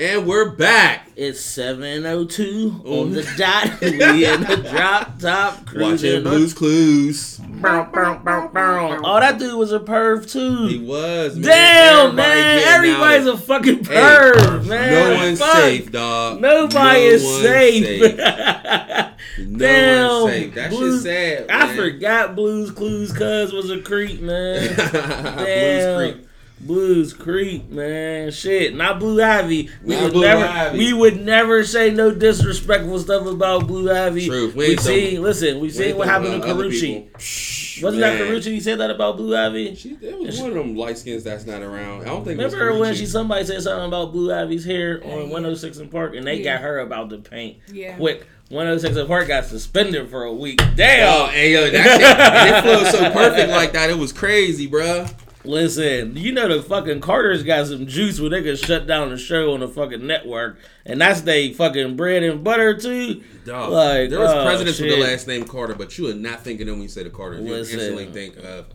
And we're back. It's 7.02 on oh. the dot. we in the drop top cruising. Watching. Blues Clues. Oh, that dude was a perv too. He was. Man. Damn, Everybody man. Everybody's out a fucking Hey, perv, man. No one's Fuck. safe, dog. Nobody No is one's safe. No Damn. one's safe. That Blues- shit's sad. I forgot Blues Clues cuz was a creep, man. Blues Damn. Creek. Blues Creek, man. Shit, not Blue Ivy. We Not would Blue never, Ivy. we would never say no disrespectful stuff about Blue Ivy. Truth. We We, ain't seen, listen, we We seen what happened to about other Carucci. Wasn't Man. that Carucci? He said that about Blue Ivy. She, that was one of them light skins that's not around. I don't think. Remember it was when she somebody said something about Blue Ivy's hair on Yeah. 106 and Park, and they Yeah. got her about the paint. Yeah. Quick, 106 in Park got suspended for a week. Damn. Oh, and yo, that shit, and it flowed so perfect like that. It was crazy, bruh. Listen, you know the fucking Carters got some juice where they could shut down the show on the fucking network, and that's they fucking bread and butter too. Dog. Like, there was oh, presidents with the last name Carter, but you are not thinking them when you say the Carters. You Listen. instantly think of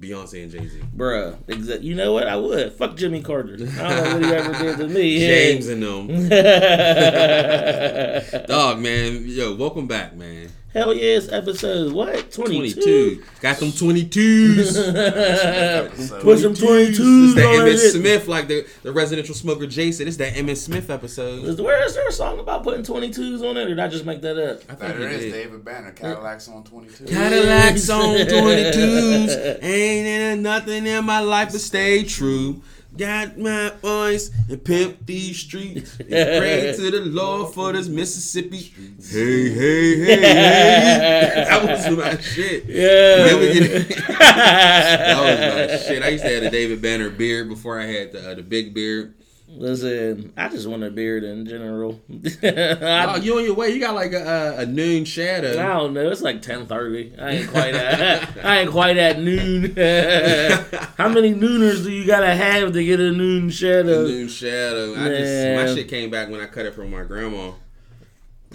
Beyonce and Jay Z. Bruh, exa- you know what? I would. Fuck Jimmy Carter. I don't know what he ever did to me. James and them. Dog, man. Yo, welcome back, man. Yeah, it's episode what? 22? 22. Got them 22s. Put some 22s It's that on Emmitt it. Smith, like the, the residential smoker Jason. It's that Emmitt Smith episode. Is, where is there a song about putting 22s on it, or did I just make that up? I think There he did. David Banner, Cadillacs on 22. Cadillacs on 22s. Ain't in nothing in my life but stay true. Got my voice and pimp these streets. And pray to the Lord for this Mississippi. Hey, hey, hey, hey. That was my shit. Yeah. Never get- that was my shit. I used to have the David Banner beard before I had the, uh, the big beard. Listen, I just want a beard in general. Oh, you on your way. You got like a, a, a noon shadow. I don't know. It's like ten thirty. I ain't quite at. I ain't quite at noon. How many nooners do you gotta have to get a noon shadow? Noon shadow. I just, my shit came back when I cut it from my grandma.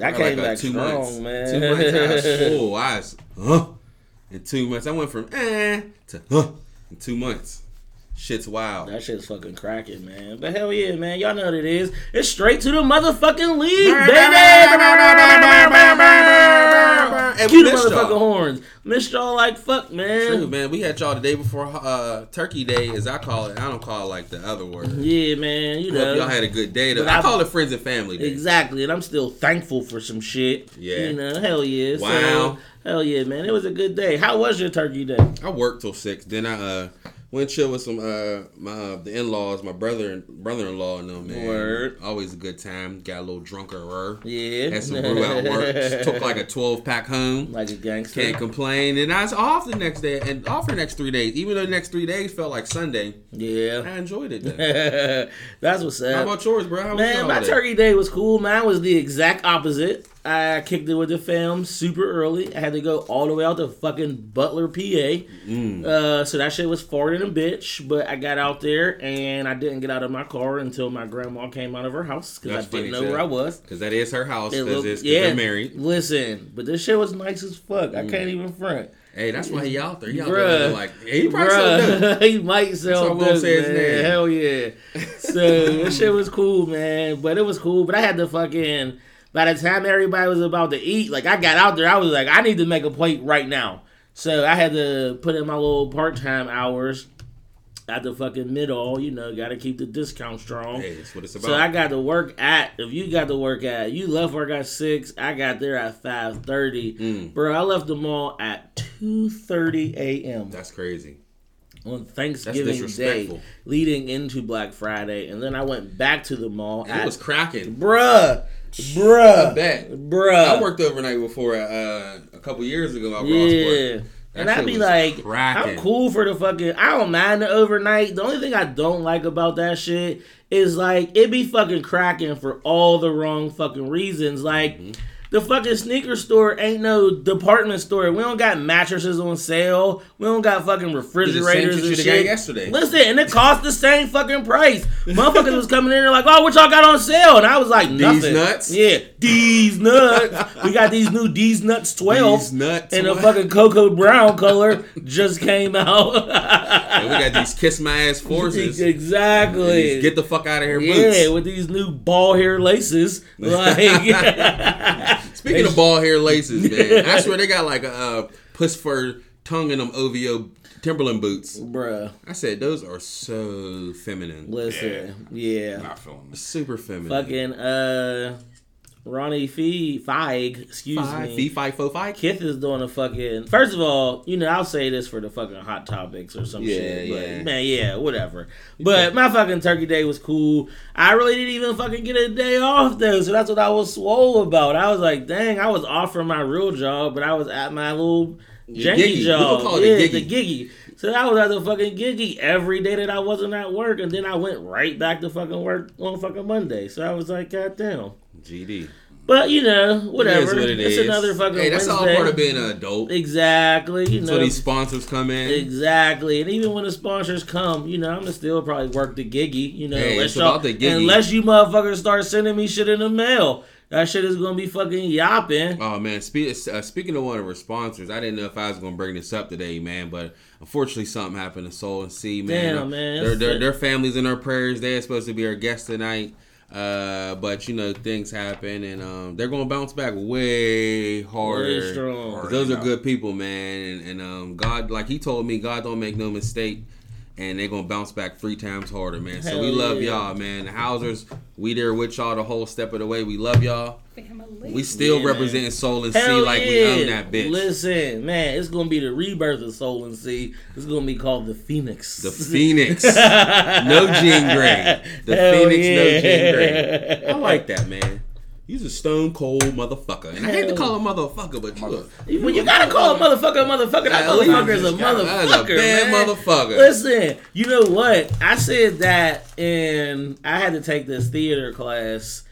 I came like, back strong, months. man. Two months, I was full. I was, huh? In two months, I went from eh to huh in two months. Shit's wild. That shit's fucking cracking, man. But hell yeah, man. Y'all know what it is. It's straight to the motherfucking league, baby. And Cue the missed motherfucking y'all. horns. Missed y'all like fuck, man. True, man. We had y'all the day before uh, Turkey Day, as I call it. I don't call it like the other word. Yeah, man. You Hope know. y'all had a good day. Though. I I- call it Friends and Family Day. Exactly, and I'm still thankful for some shit. Yeah. You know, hell yeah. So, Wow. hell yeah, man. It was a good day. How was your turkey day? I worked till six. Then I uh went chill with some uh my uh, the in laws, my brother and brother in law and them man. Word. Always a good time. Got a little drunker. Yeah. Had some brew at work. Just took like a twelve pack home. like a gangster. Can't complain. And I was off the next day and off for the next three days. Even though the next three days felt like Sunday, Yeah. I enjoyed it. That's what's up. How about yours, bro? How Man, my holiday? turkey day was cool. Mine was the exact opposite. I kicked it with the fam super early. I had to go all the way out to fucking Butler, PA. Mm. Uh, so that shit was far farting a bitch. But I got out there and I didn't get out of my car until my grandma came out of her house because I didn't know where. I was. Cause that is her house. Looked- it's, yeah, they're married. Mm. Listen, but this shit was nice as fuck. I can't even front. Hey, that's why he out there. He out there Bruh. like hey, he probably. Bruh, he might sell why we won't dope, say his name. Hell yeah. So that shit was cool, man. But it was cool. But I had to fucking. By the time everybody was about to eat, like I got out there, I was like, I need to make a plate right now. So I had to put in my little part time hours at the fucking middle. You know, got to keep the discount strong. Hey, that's what it's about. So I got to work at. If you got to work at, you left work at six. I got there at five thirty. Mm. Bro, I left the mall at two thirty a.m. that's crazy. on Thanksgiving Day, leading into Black Friday, and then I went back to the mall. It was cracking. bruh, bruh, I bet. bruh. I worked overnight before uh, a couple years ago at Yeah. And I'd be like, cracking. I'm cool for the fucking. I don't mind the overnight. The only thing I don't like about that shit is like it be fucking cracking for all the wrong fucking reasons. Like, Mm-hmm. The fucking sneaker store ain't no department store. We don't got mattresses on sale. We don't got fucking refrigerators and shit. yesterday. Listen, and it cost the same fucking price. Motherfuckers was coming in there like, oh, what y'all got on sale? And I was like, nothing. nuts? Yeah, these nuts. we got these new These nuts 12 These nuts. in a fucking cocoa brown color just came out. And we got these kiss my ass forces. and exactly. these Get the fuck out of here, yeah, boots. with these new ball hair laces. Like, Speaking of ball hair laces, man, I swear they got like a uh, puss fur tongue in them OVO Timberland boots. bruh, I said those are so feminine, listen, yeah, Not feeling this. super feminine. fucking uh, Ronnie Fee Fieg, excuse five, me. fee, five, fo, five. Kith is doing a fucking. First of all, you know, I'll say this for the fucking hot topics or some Yeah, shit. But, yeah. Man, yeah, whatever. But my fucking turkey day was cool. I really didn't even fucking get a day off though, so that's what I was swole about. I was like, dang, I was off from my real job, but I was at my little Your janky giggy. Job. gonna call it yeah, the the giggy. So I was at the fucking giggy every day that I wasn't at work, and then I went right back to fucking work on fucking Monday. So I was like, God damn. GD. But you know, whatever. It what it it's is. another fucking. Hey, that's Wednesday. all part of being an adult. Exactly. You So know. these sponsors come in. Exactly, and even when the sponsors come, you know, I'm gonna still probably work the giggy, you know, Hey, unless about the giggy. unless you motherfuckers start sending me shit in the mail. That shit is gonna be fucking yapping. Oh man, spe- uh, speaking of one of our sponsors, I didn't know if I was gonna bring this up today, man, but unfortunately something happened to Soul and C, man. Damn, man. Their, their, their families in our prayers. They're supposed to be our guest tonight, uh, but you know things happen, and um, they're gonna bounce back way harder. Way Those are good people, man, and, and um, God, like He told me, God don't make no mistake. And they're gonna bounce back three times harder, man. So we love yeah. y'all, man. The Housers, we there with y'all the whole step of the way. We love y'all. Family. We still Yeah, representing Soul and Hell Sea like we yeah. own that bitch. Listen, man, it's gonna be the rebirth of Soul and Sea. It's gonna be called the Phoenix. The Phoenix. no Jean Grey. The Hell Phoenix, no yeah. Jean Grey. I like that, man. He's a stone cold motherfucker. And I hate to call him motherfucker, but you When you gotta call a motherfucker a motherfucker, that motherfucker is a That motherfucker. is a bad man. motherfucker. Listen, you know what? I said that, and I had to take this theater class.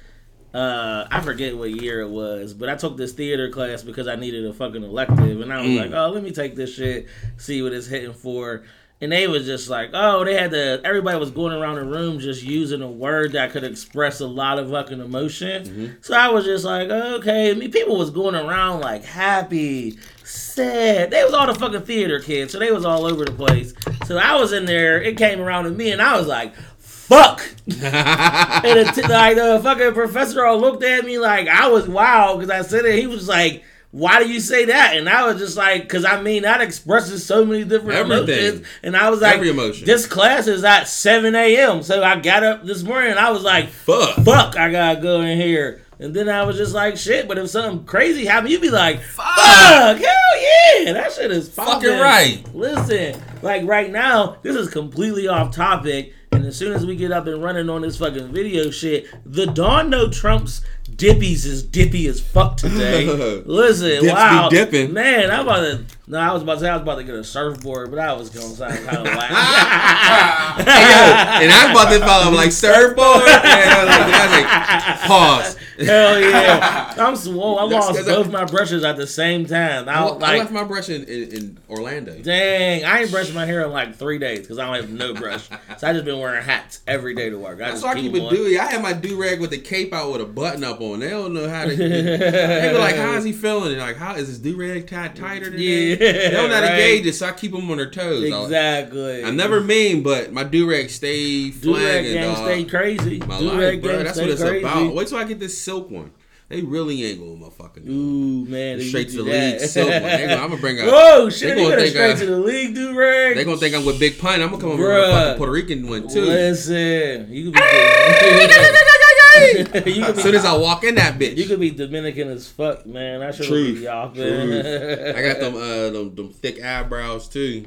Uh, I forget what year it was, but I took this theater class because I needed a fucking elective, and I was Mm. like, "Oh, let me take this shit, see what it's hitting for." And they was just like, "Oh, they had to." Everybody was going around the room just using a word that could express a lot of fucking emotion. Mm-hmm. So I was just like, "Okay." I mean, people was going around like happy, sad. They was all the fucking theater kids, so they was all over the place. So I was in there. It came around to me, and I was like, "Fuck." And the, t- like the fucking professor all looked at me like I was wild because I said it. He was like, "Why do you say that?" And I was just like, "Cause I mean that expresses so many different Everything. emotions." And I was like, Every emotion. "This class is at 7 a.m." So I got up this morning. and I was like, Fuck. "Fuck, I gotta go in here." And then I was just like, "Shit!" But if something crazy happened, you'd be like, "Fuck, hell yeah, that shit is Fucking popping." right. Listen, like right now, this is completely off topic. And as soon as we get up and running on this fucking video shit, the Don No Trump's Dippies is dippy as fuck today. Listen, Dips wow, man, I'm about to. No, I was about to say I was about to get a surfboard, but I was gonna sound kind of like. Hey, yo, and I'm about to follow like surfboard. And I was like, I was like, pause. Hell yeah, I'm swole. I lost 'cause I- both my brushes at the same time. I, I, was I left my brush in, in, in Orlando. Dang, I ain't brushed my hair in like three days because I don't have no brush. so I just been wearing hats every day to work. I That's just why I keep keep them it on. dewy. I had my do rag with the cape out with a button up on. They don't know how to. they be like, "How is he feeling?" And like, "How is his do rag tied tighter today?" Yeah, they don't know how to right. gauge it, so I keep them on their toes. Exactly. I never mean, but my do rag stay do rag flagging, game dog. stay crazy. My life, bro. That's what it's crazy. about. Wait till I get this silk one. They really ain't gonna motherfucking do. Ooh man, Straight to the that. league silk one. They gonna, I'm gonna bring out. Whoa, shit! they gonna think straight I- to the league, do rag. They gonna think I'm with Big Pun. I'm gonna come over with a fucking Puerto Rican one too. Listen, you could be. As soon as I walk in that bitch, You could be Dominican as fuck, man. I should Truth. be. I got them uh them, them thick eyebrows too.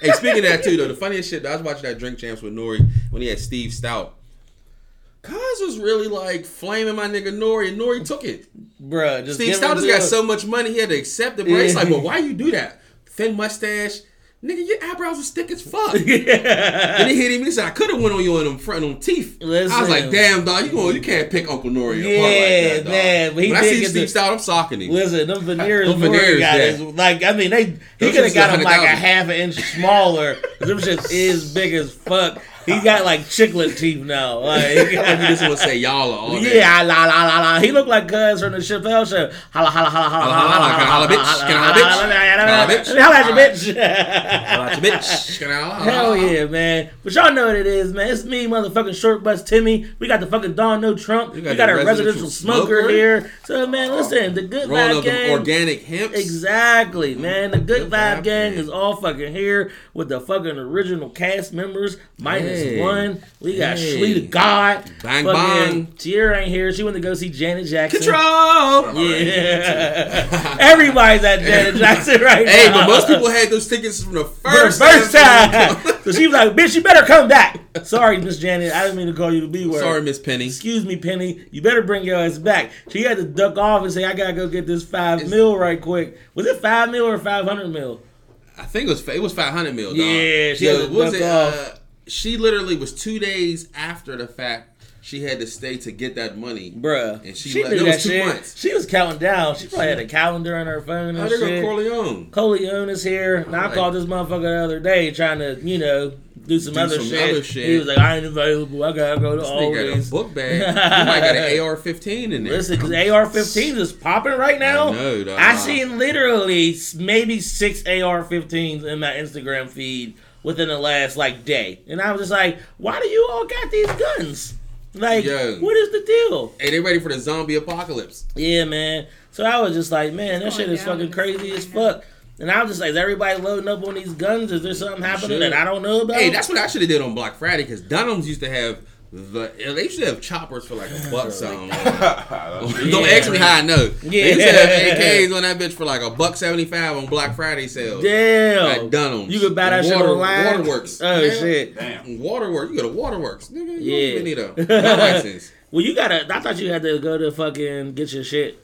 Hey, speaking of that too though, the funniest shit I was watching that Drink Champs with Nori when he had Steve Stoute. Cuz was really like flaming my nigga Nori, and Nori took it. Bruh, just Steve Stoute has got so much money he had to accept it. But it's Yeah. like, well, why you do that? Thin mustache, Nigga, your eyebrows are thick as fuck. and he hit him. He said, "I could have went on you in them front on teeth." I was like, "Damn, dog, you going? You can't pick Uncle Nori apart like Yeah, that, dog." man, but he when I see Steve Stoute, I'm socking him. Listen, them veneers, Them veneers, got yeah. is like I mean they he could have got him like a half an inch smaller. Because them shit is big as fuck. He got like chiclet teeth now. Like I mean, this one say y'all are all day. yeah, la la la la. He looked like Cuz from the Chappelle show. Holla holla holla holla Holla, holla, can I holla, bitch? Can I holla, bitch? Can I holla, bitch? Holla at you, bitch. Holla at your bitch. Can I holla? Hell yeah, man. But y'all know what it is, man. It's me, motherfucking Short Bus Timmy. We got the fucking Don No Trump. We got a residential smoker, here. So, man, listen, the Good Vibe Gang. organic hemps. Exactly, mm-hmm. man. The Good Vibe Gang. is all fucking here with the fucking original cast members minus Hey. one. We got Hey. Shlee the God. Bang, Fucking bang. Tierra ain't here. She went to go see Janet Jackson. Control. Yeah. Everybody's at Janet Jackson right Hey, now. Hey, but most people had those tickets from the first, the first time. time. so she was like, bitch, you better come back. Sorry, Miss Janet. I didn't mean to call you the B word. Sorry, Miss Penny. Excuse me, Penny. You better bring your ass back. She had to duck off and say, I gotta go get this five mil right quick. Was it five mil or five hundred mil? I think it was it was five hundred mil. Dog. Yeah, she Yo, had to was duck it? off. Uh, she literally was two days after the fact. She had to stay to get that money. Bruh. And she she left- it was two shit. months. She was counting down. She probably had a calendar on her phone Oh, and there go shit. Corleone. Corleone is here. Now I Like- called this motherfucker the other day trying to, you know, do some, Do other, some shit. other shit. He was like, I ain't available. I gotta go to This all nigga got a these. book bag. You might got an AR-15 in there. Listen, because AR-15 is popping right now. I know, dog. I seen literally maybe six AR-15s in my Instagram feed within the last like day, and I was just like, "Why do you all got these guns? Like, Yo. what is the deal?" Hey, they ready for the zombie apocalypse? Yeah, man. So I was just like, "Man, that shit is fucking crazy as fuck." And I was just like, "Is everybody loading up on these guns? Is there something happening Should. that I don't know about?" Hey, that's what I should have did on Black Friday because Dunham's used to have the they used to have choppers for like a buck something. Don't ask me how I know. They used to have AKs on that bitch for like a buck seventy five on Black Friday sales. Damn. At Dunham's. You could buy that And shit water, online. Waterworks. Oh Yeah. shit. Damn. Waterworks. You got a waterworks, nigga. You Yeah. don't even need a license. Well, you gotta. I thought you had to go to fucking get your shit.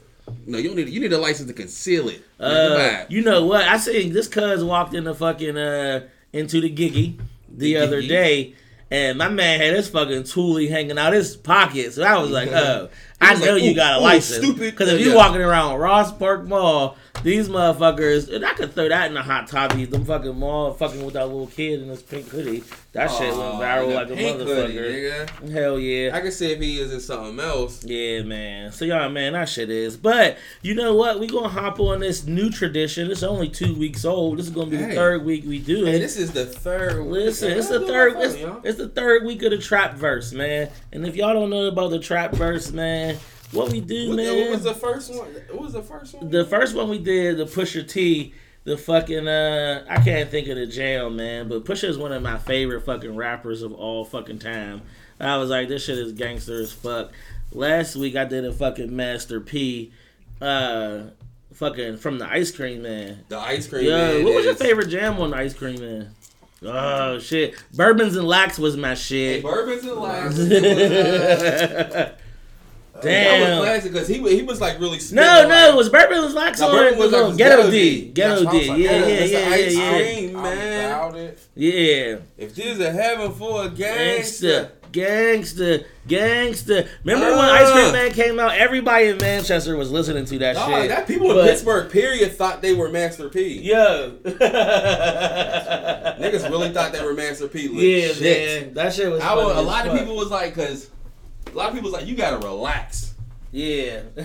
No, you don't need. You need a license to conceal it. Uh, you know what? I seen this cuz walked in the fucking uh into the giggy the The other Giggy? day, and my man had his fucking toolie hanging out his pocket. So I was like, oh, I know like, you got a ooh, license. stupid. Because if you yeah. walking around Ross Park Mall, these motherfuckers, and I could throw that in the hot toddies. Them fucking mall fucking with that little kid in this pink hoodie. That shit went viral like a hoodie, motherfucker. nigga. Hell yeah. I can see if he is in something else. Yeah, man. So y'all, man, that shit is. But you know what? We gonna hop on this new tradition. It's only two weeks old. This is gonna be the third week we do it. Hey, this is the third. Listen, it's the third. It's, it's the third week of the trap verse, man. And if y'all don't know about the trap verse, man, what we do, What, man. what was the first one? What was the first one? The first one we did, the Pusha T, the fucking uh I can't think of the jail, man, but Pusha is one of my favorite fucking rappers of all fucking time. I was like, this shit is gangster as fuck. Last week I did a fucking Master P, uh, fucking from the Ice Cream Man. The ice cream. Yo, man what was your favorite jam on the Ice Cream Man? Oh shit, Bourbons and Lacs was my Hey, shit. Bourbons and Lacs. That was classic because he he was like really. spitting No, like- no, it was Bourbon and Lacs on Bourbon was like Ghetto Ghetto D. D. Ghetto That's what I was D. like, Yeah, yeah, it's yeah, ice yeah, yeah. cream, I'm man. about it. Yeah. If there's a heaven for a Gangster, gangster, gangster, gangster. Remember when Ice Uh. Cream Man came out? Everybody in Manchester was listening to that dog, shit. that people in Pittsburgh, period, thought they were Master P. Yo. Niggas really thought they were Master P. Yeah, Legit. man. That shit was I was, funny a as lot of people was like, cause a lot of people was like, you gotta relax. Yeah.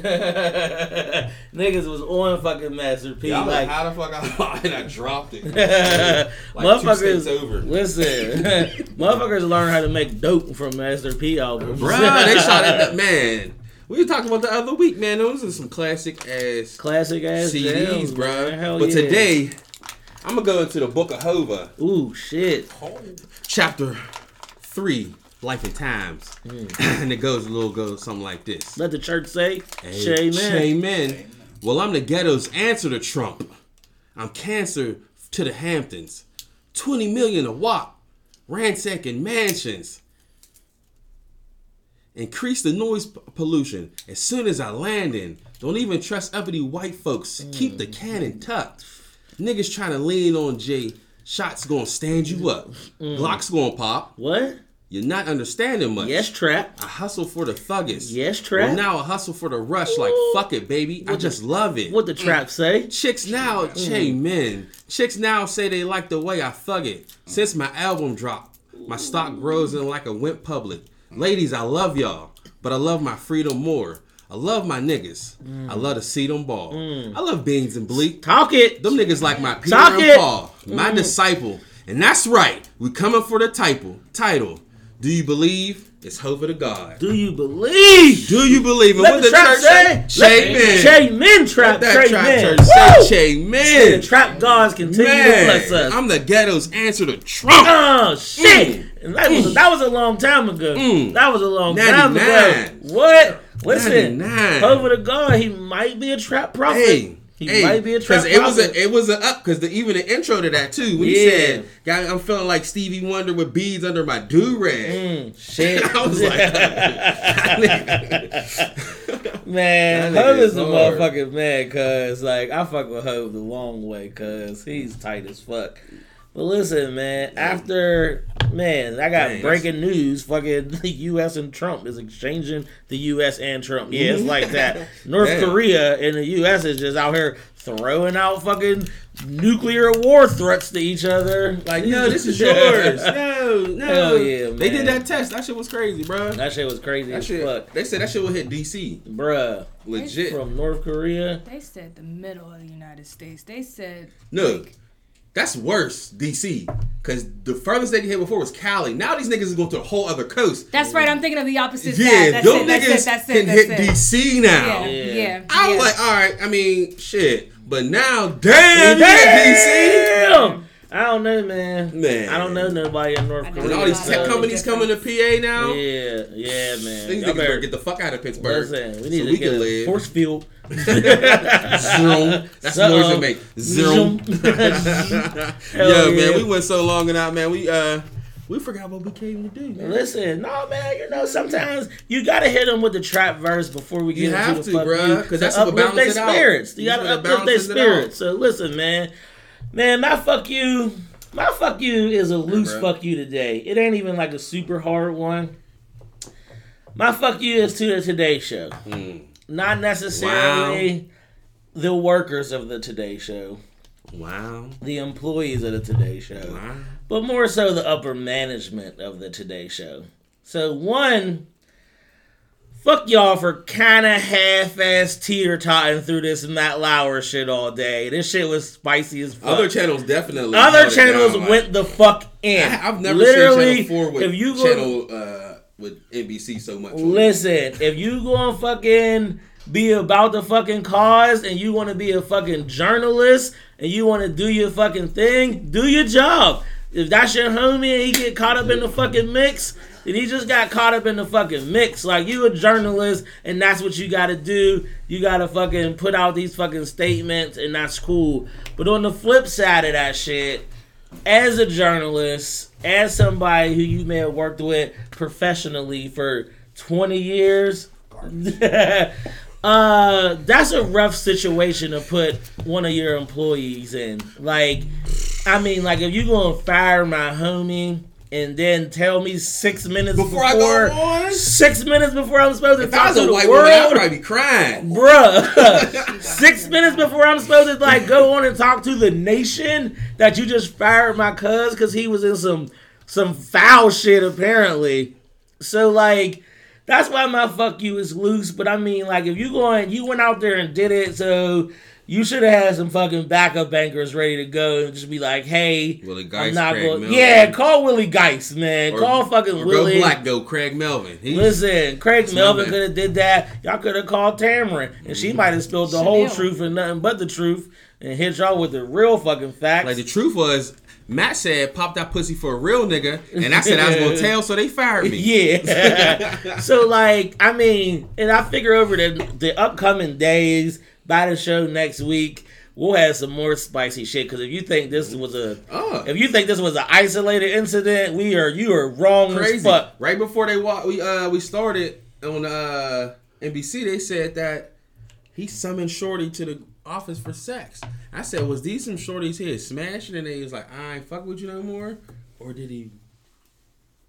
Niggas was on fucking Master P. Yeah, I'm like, like, how the fuck I and I dropped it. like motherfuckers, over. listen, motherfuckers learn how to make dope from Master P albums. Bruh, they shot at that man. We were talking about the other week, man. Those are some classic ass Classic ass CDs, bro. But yeah. today, I'm gonna go into the Book of Hova, ooh shit. chapter three, Life and Times, mm. and it goes a little goes something like this. Let the church say, Hey, Amen. Amen. Well, I'm the ghetto's answer to Trump. I'm cancer to the Hamptons. 20 million a wop. Ransacking mansions. Increase the noise p- pollution as soon as I land in. Don't even trust uppity white folks. Keep the mm. cannon tucked. Niggas trying to lean on Jay. Shots gonna stand you up. Mm. Glocks gonna pop. What? You're not understanding much. Yes, trap. I hustle for the thuggest. Yes, trap. Well, now I hustle for the rush. Like fuck it, baby. I just love it. What the mm. trap say? Chicks now, mm. Che men. Chicks now say they like the way I thug it. Since my album dropped, my stock grows in like a went public. Ladies, I love y'all, but I love my freedom more. I love my niggas. Mm. I love to see them ball. I love beans and bleak. Talk it. Them niggas like my Peter Talk and it. Paul, my disciple. And that's right, we coming for the title. Title. Do you believe? It's Hova to God. Do you believe? Do you believe? And Let what the the trap church say. Che men. Trap. Let that trap men. church Woo! say Che men. The trap gods continue to bless us. I'm the ghetto's answer to Trump. Oh shit! Mm. And that was that was a long time ago. That was a long time ago. What? Listen, 99. over to God, he might be a trap prophet. Hey, he hey, might be a trap Because it was a it was a up because the even the intro to that too when he said, "Guy, I'm feeling like Stevie Wonder with beads under my do rag." Mm, shit. I was like, man, nigga is hard. motherfucking man, cuz like I fuck with Hov the long way, cuz he's tight as fuck. But listen, man, after man, I got Man, breaking news. Fucking the U.S. and Trump is exchanging the U.S. and Trump. Yeah, it's like that. North Damn. Korea and the U.S. is just out here throwing out fucking nuclear war threats to each other. like, no, this is yours. No, no. Hell yeah, They did that test. That shit was crazy, bro. That shit was crazy That as shit. fuck, They said that shit would hit DC. bruh. Legit. From North Korea. They said the middle of the United States. They said No, like, that's worse. DC, because the furthest they could hit before was Cali. Now these niggas is going to a whole other coast. That's right. I'm thinking of the opposite Yeah, side. That's them it. That's niggas it. That's can it. That's hit it. DC now. Yeah, Yeah. yeah. I was yeah. like, all right. I mean, shit. But now, damn, you hit DC. Damn! I don't know, man. Man. I don't know nobody in North I know And all these tech companies coming to PA now. Yeah, yeah, man. These Y'all niggas better get the fuck out of Pittsburgh. listen. We so need to we get can a live. force field. Zero. That's the noise it make. Zero. Yo, yeah. man, we went so long and out, man. We uh, we forgot what we came to do, man. Listen, no man, you know sometimes you gotta hit them with the trap verse before we get You into have the to, fuck bruh, you 'cause to that's what uplift their balances out. spirits. You gotta uplift their balances it out. spirits. So listen, man, man, my fuck you, my fuck you is a loose fuck you today. It ain't even like a super hard one. My fuck you is to the Today Show, Hmm. not necessarily the workers of the Today Show, Wow. the employees of the Today Show Wow. but more so the upper management of the Today Show. So one, fuck y'all for kind of half-ass teeter-totting through this Matt Lauer shit all day. This shit was spicy as fuck. Other channels definitely. Other channels down, like- went the fuck in. I, I've never Literally, seen Channel Four with if you go, channel uh with NBC so much. Listen, if you gonna fucking be about the fucking cause and you want to be a fucking journalist and you want to do your fucking thing, do your job. If that's your homie and he get caught up in the fucking mix, then he just got caught up in the fucking mix. Like you a journalist and that's what you gotta do. You gotta fucking put out these fucking statements and that's cool. But on the flip side of that shit, as a journalist, as somebody who you may have worked with professionally for 20 years, uh, that's a rough situation to put one of your employees in. Like, I mean, like if you gonna fire my homie and then tell me six minutes Before before, I on? six minutes before I'm supposed to If I talk was to a the white woman, I'd probably be crying. Bruh, six minutes before I'm supposed to like go on and talk to the nation that you just fired my cuz because he was in some some foul shit apparently. So like that's why my fuck you is loose. But I mean like if you going you went out there and did it, so you should have had some fucking backup bankers ready to go and just be like, hey, Willie I'm not Craig going. Melvin. Yeah, call Willie Geist, man. Or- call fucking or Willie. Go black though, Craig Melvin. He's, Listen, Craig Melvin could have did that. Y'all could have called Tamron, and she mm-hmm. might have spilled the whole Chanel. truth and nothing but the truth, and hit y'all with the real fucking facts. Like the truth was, Matt said, "Pop that pussy for a real nigga," and I said I was gonna tell, so they fired me. yeah. so like, I mean, and I figure over the the upcoming days by the show next week, we'll have some more spicy shit. Because if you think this was a, Oh. if you think this was an isolated incident, we are you are wrong as Crazy. fuck. Right before they walk, we uh we started on uh NBC. They said that he summoned Shorty to the office for sex. I said, was these some shorties here smashing and they was like, I ain't fuck with you no more? Or did he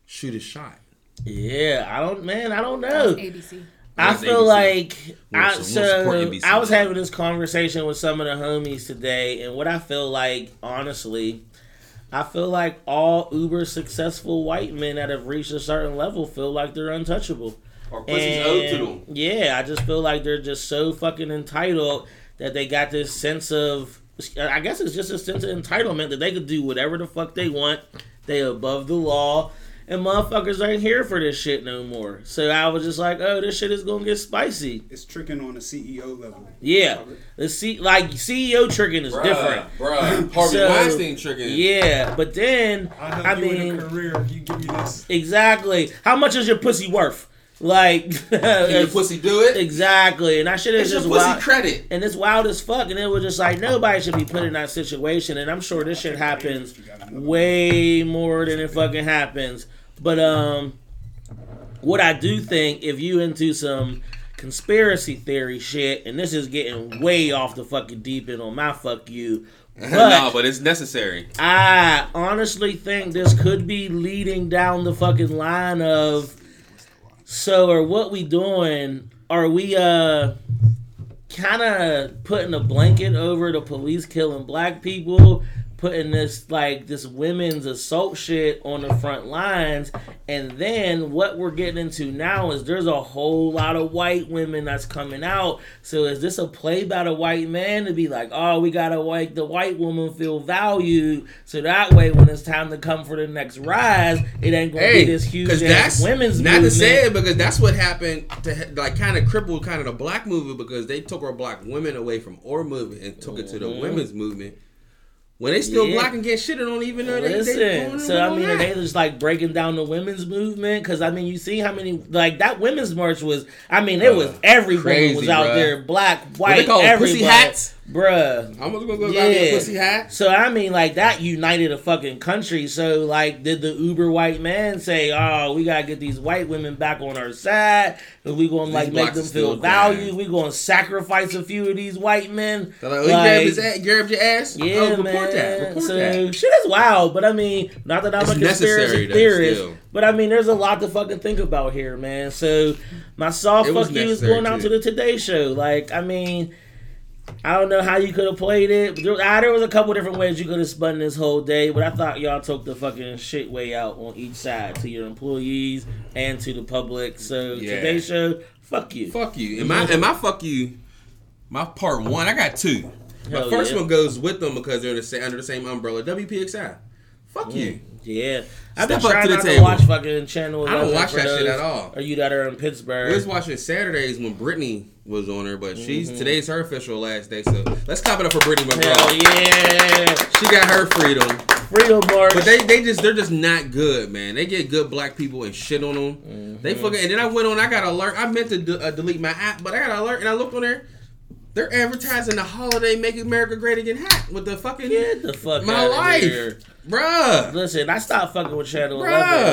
shoot a shot? Yeah, I don't, man, I don't know. ABC. I feel ABC. like We'll I, su- so. I was having this conversation with some of the homies today, and what I feel like, honestly, I feel like all uber successful white men that have reached a certain level feel like they're untouchable. Or pussy's owed to them. Yeah, I just feel like they're just so fucking entitled that they got this sense of. I guess it's just a sense of entitlement that they could do whatever the fuck they want. They above the law, and motherfuckers ain't here for this shit no more. So I was just like, oh, this shit is gonna get spicy. It's tricking on the CEO level. Yeah, the C like CEO tricking is different. Bruh, Harvey So, Weinstein tricking. Yeah, but then I I you in mean, a career. You give me this. exactly. How much is your pussy worth? Like, Can your pussy do it? exactly. And I should have just pussy wild. credit. and it's wild as fuck. And it was just like nobody should be put in that situation. And I'm sure this shit happens way more than it fucking happens. But um, what I do think, if you into some conspiracy theory shit, and this is getting way off the fucking deep end on my fuck you. But no, but it's necessary. I honestly think this could be leading down the fucking line of so are what we doing are we uh kind of putting a blanket over the police killing black people putting this like this women's assault shit on the front lines. And then what we're getting into now is there's a whole lot of white women that's coming out. So is this a play by the white man to be like oh we gotta make the white woman feel valued? So that way when it's time to come for the next rise it ain't gonna Hey, be this huge that's women's not movement. to say it because that's what happened to like kind of crippled kind of the black movement because they took our black women away from our movement and took it to the mm-hmm. women's movement. When they still. Yeah. black and get shitted on, even though they, they Listen, going so I on mean, are they just like breaking down the women's movement? Because I mean, you see how many like that women's march was. I mean, it was Bruh, every crazy, woman was out bruh. there, black, What white, they call everybody, pussy hats? Bruh. I'm gonna go grab me Yeah. pussy hat. So I mean, like that united a fucking country. So like, did the uber white man say, "Oh, we gotta get these white women back on our side, and we gonna like make them feel valued. crying. We gonna sacrifice a few of these white men." So like, oh, he grabbed his ass, grabbed your ass. Yeah, oh, report man. that. Report so that. shit is wild, but I mean, not that I'm It's a conspiracy theorist, still. but I mean, there's a lot to fucking think about here, man. So my soft fuck you is going out to the Today Show. Like, I mean. I don't know how you could have played it. There, ah, there was a couple different ways you could have spun this whole day, but I thought y'all took the fucking shit way out on each side to your employees and to the public. So Yeah. Today Show, fuck you. Fuck you. And my and my fuck you, my part one. I got two. My Hell first yeah. one goes with them because they're the same, under the same umbrella. WPXI. Fuck you. Yeah, I've been Step trying to not to watch fucking Channel. I don't 11 watch that shit at all. Are you that are in Pittsburgh? We was watching Saturdays when Brittany was on her, but she's Mm-hmm. today's her official last day. So let's clap it up for Brittany Hell yeah, She got her freedom, freedom march. but they they just they're just not good, man. They get good black people and shit on them. Mm-hmm. They fucking and then I went on. I got alert. I meant to de- uh, delete my app, but I got alert and I looked on there. They're advertising the holiday "Make America Great Again" hat with the fucking Get the fuck my life. Bruh. Listen, I stopped fucking with Channel Bruh,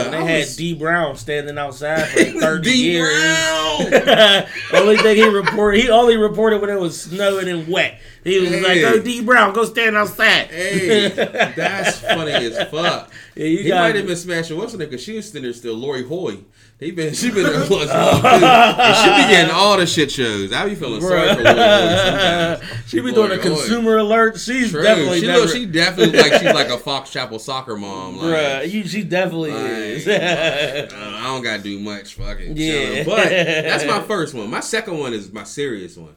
11. They I had was- D Brown standing outside for 30 D years. Brown. only thing he reported, he only reported when it was snowing and wet. He was like, Hey. "Go oh, D Brown, go stand outside." Hey, that's funny as fuck. Yeah, you he might have been smashing what's her name because she was sitting there still. Lori Hoy. He been she been there once long too. And she be getting all the shit shows. I be feeling sorry for Lori Hoy sometimes. she be doing a Hoy. consumer alert. She's True. definitely she never, look, she definitely like she's like a Fox Chapel soccer mom. Like, Bruh, you, she definitely Like, is. I don't gotta do much fucking. Yeah. But that's my first one. My second one is my serious one.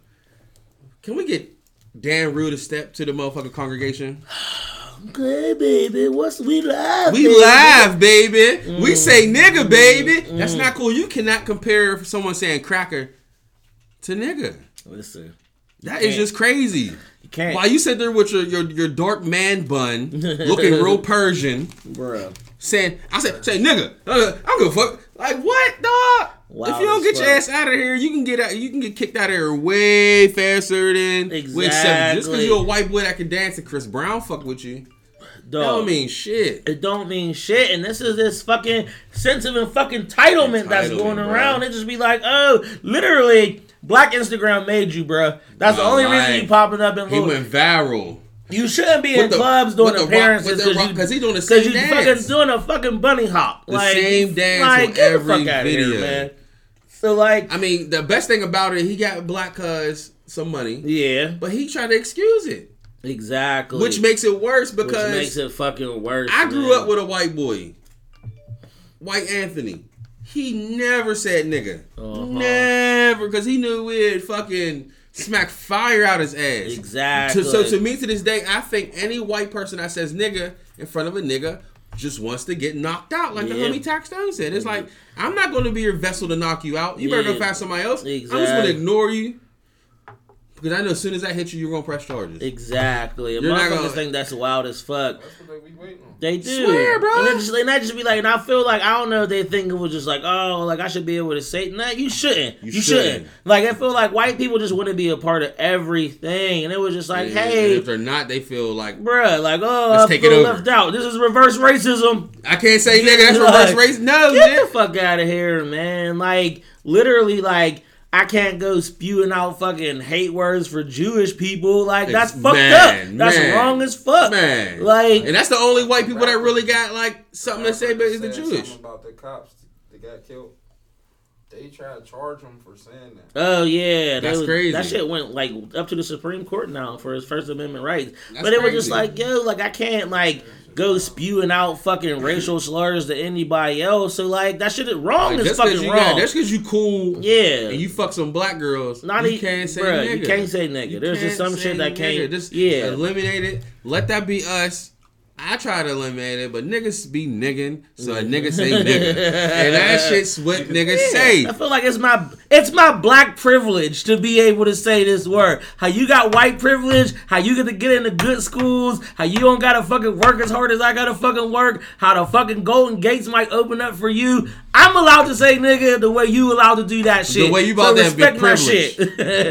Can we get Dan Rue to step to the motherfucking congregation? okay, baby, what's we live? We baby. laugh, baby. We Mm. say nigga, baby. That's not cool. You cannot compare someone saying cracker to nigga. Listen, That is just crazy. Can't, While you sit there with your, your, your dark man bun, looking real Persian, bruh. saying, I said, say nigga, uh, I'm gonna fuck. Like what, dog? Wild if you don't get your ass out of here, you can get out. You can get kicked out of here way faster than seven. Just because you're a white boy that can dance and Chris Brown fuck with you, that don't mean shit. it don't mean shit. And this is this fucking sense of fucking entitlement, that's Entitlement, going bro. around. It just be like, oh, literally, Black Instagram made you, bruh. That's the only reason you popping up in He little. went viral. You shouldn't be in the- clubs doing appearances because he's you 'cause he doing the because same you dance. fucking doing a fucking bunny hop. The like, same dance like, on every outta here, video. man. So like, I mean, the best thing about it, he got Black Cuz some money, yeah, but he tried to excuse it, exactly. which makes it worse which because makes it fucking worse. I grew man. up with a white boy, White Anthony. He never said nigga, Uh-huh. never, because he knew we'd fucking smack fire out his ass. exactly. To, so to me, to this day, I think any white person that says nigga in front of a nigga just wants to get knocked out, like the homie Tax Stone said. It's like I'm not going to be your vessel to knock you out. You better go find somebody else. I'm just going to ignore you because I know as soon as I hit you, you're going to press charges. Exactly. And You're not motherfuckers gonna- think that's wild as fuck. That's what they be waiting. They do. Swear, bro. And, they just, and that just be like, and I feel like, I don't know if they think it was just like, oh, like I should be able to say, nah, you shouldn't. You You, shouldn't. shouldn't. Like, I feel like white people just want to be a part of everything. And it was just like, And- and hey, if they're not, they feel like bruh, like, oh, Let's I take feel it over. left out. This is reverse racism. I can't say nigga. That's like- reverse race. No, Get man. the fuck out of here, man. Like, literally, like, I can't go spewing out fucking hate words for Jewish people. Like, that's It's- fucked man, up. That's man, wrong as fuck. Man, Like, and that's the only white people that really got like something to say, but it's the Saying Jewish. About the cops that got killed. They tried to charge him for saying that. Oh yeah, That's that was, crazy. That shit went like up to the Supreme Court now for his First Amendment rights. That's but it was just like, yo, like I can't like go spewing out fucking racial slurs to anybody else. So like that shit is wrong. Like, is because fucking you wrong. got, just because you cool, yeah. and you fuck some black girls, Not you e- can't say bruh, nigga. You can't say nigga. You There's just some shit that nigga. can't. Just yeah. eliminate it. Let that be us. I try to eliminate it, but niggas be nigging, so a nigga say nigga, and that shit's what niggas say. I feel like it's my it's my black privilege to be able to say this word. How you got white privilege, how you get to get into good schools, how you don't gotta fucking work as hard as I gotta fucking work, how the fucking golden gates might open up for you. I'm allowed to say nigga the way you allowed to do that shit. The way you about so that be respect my shit.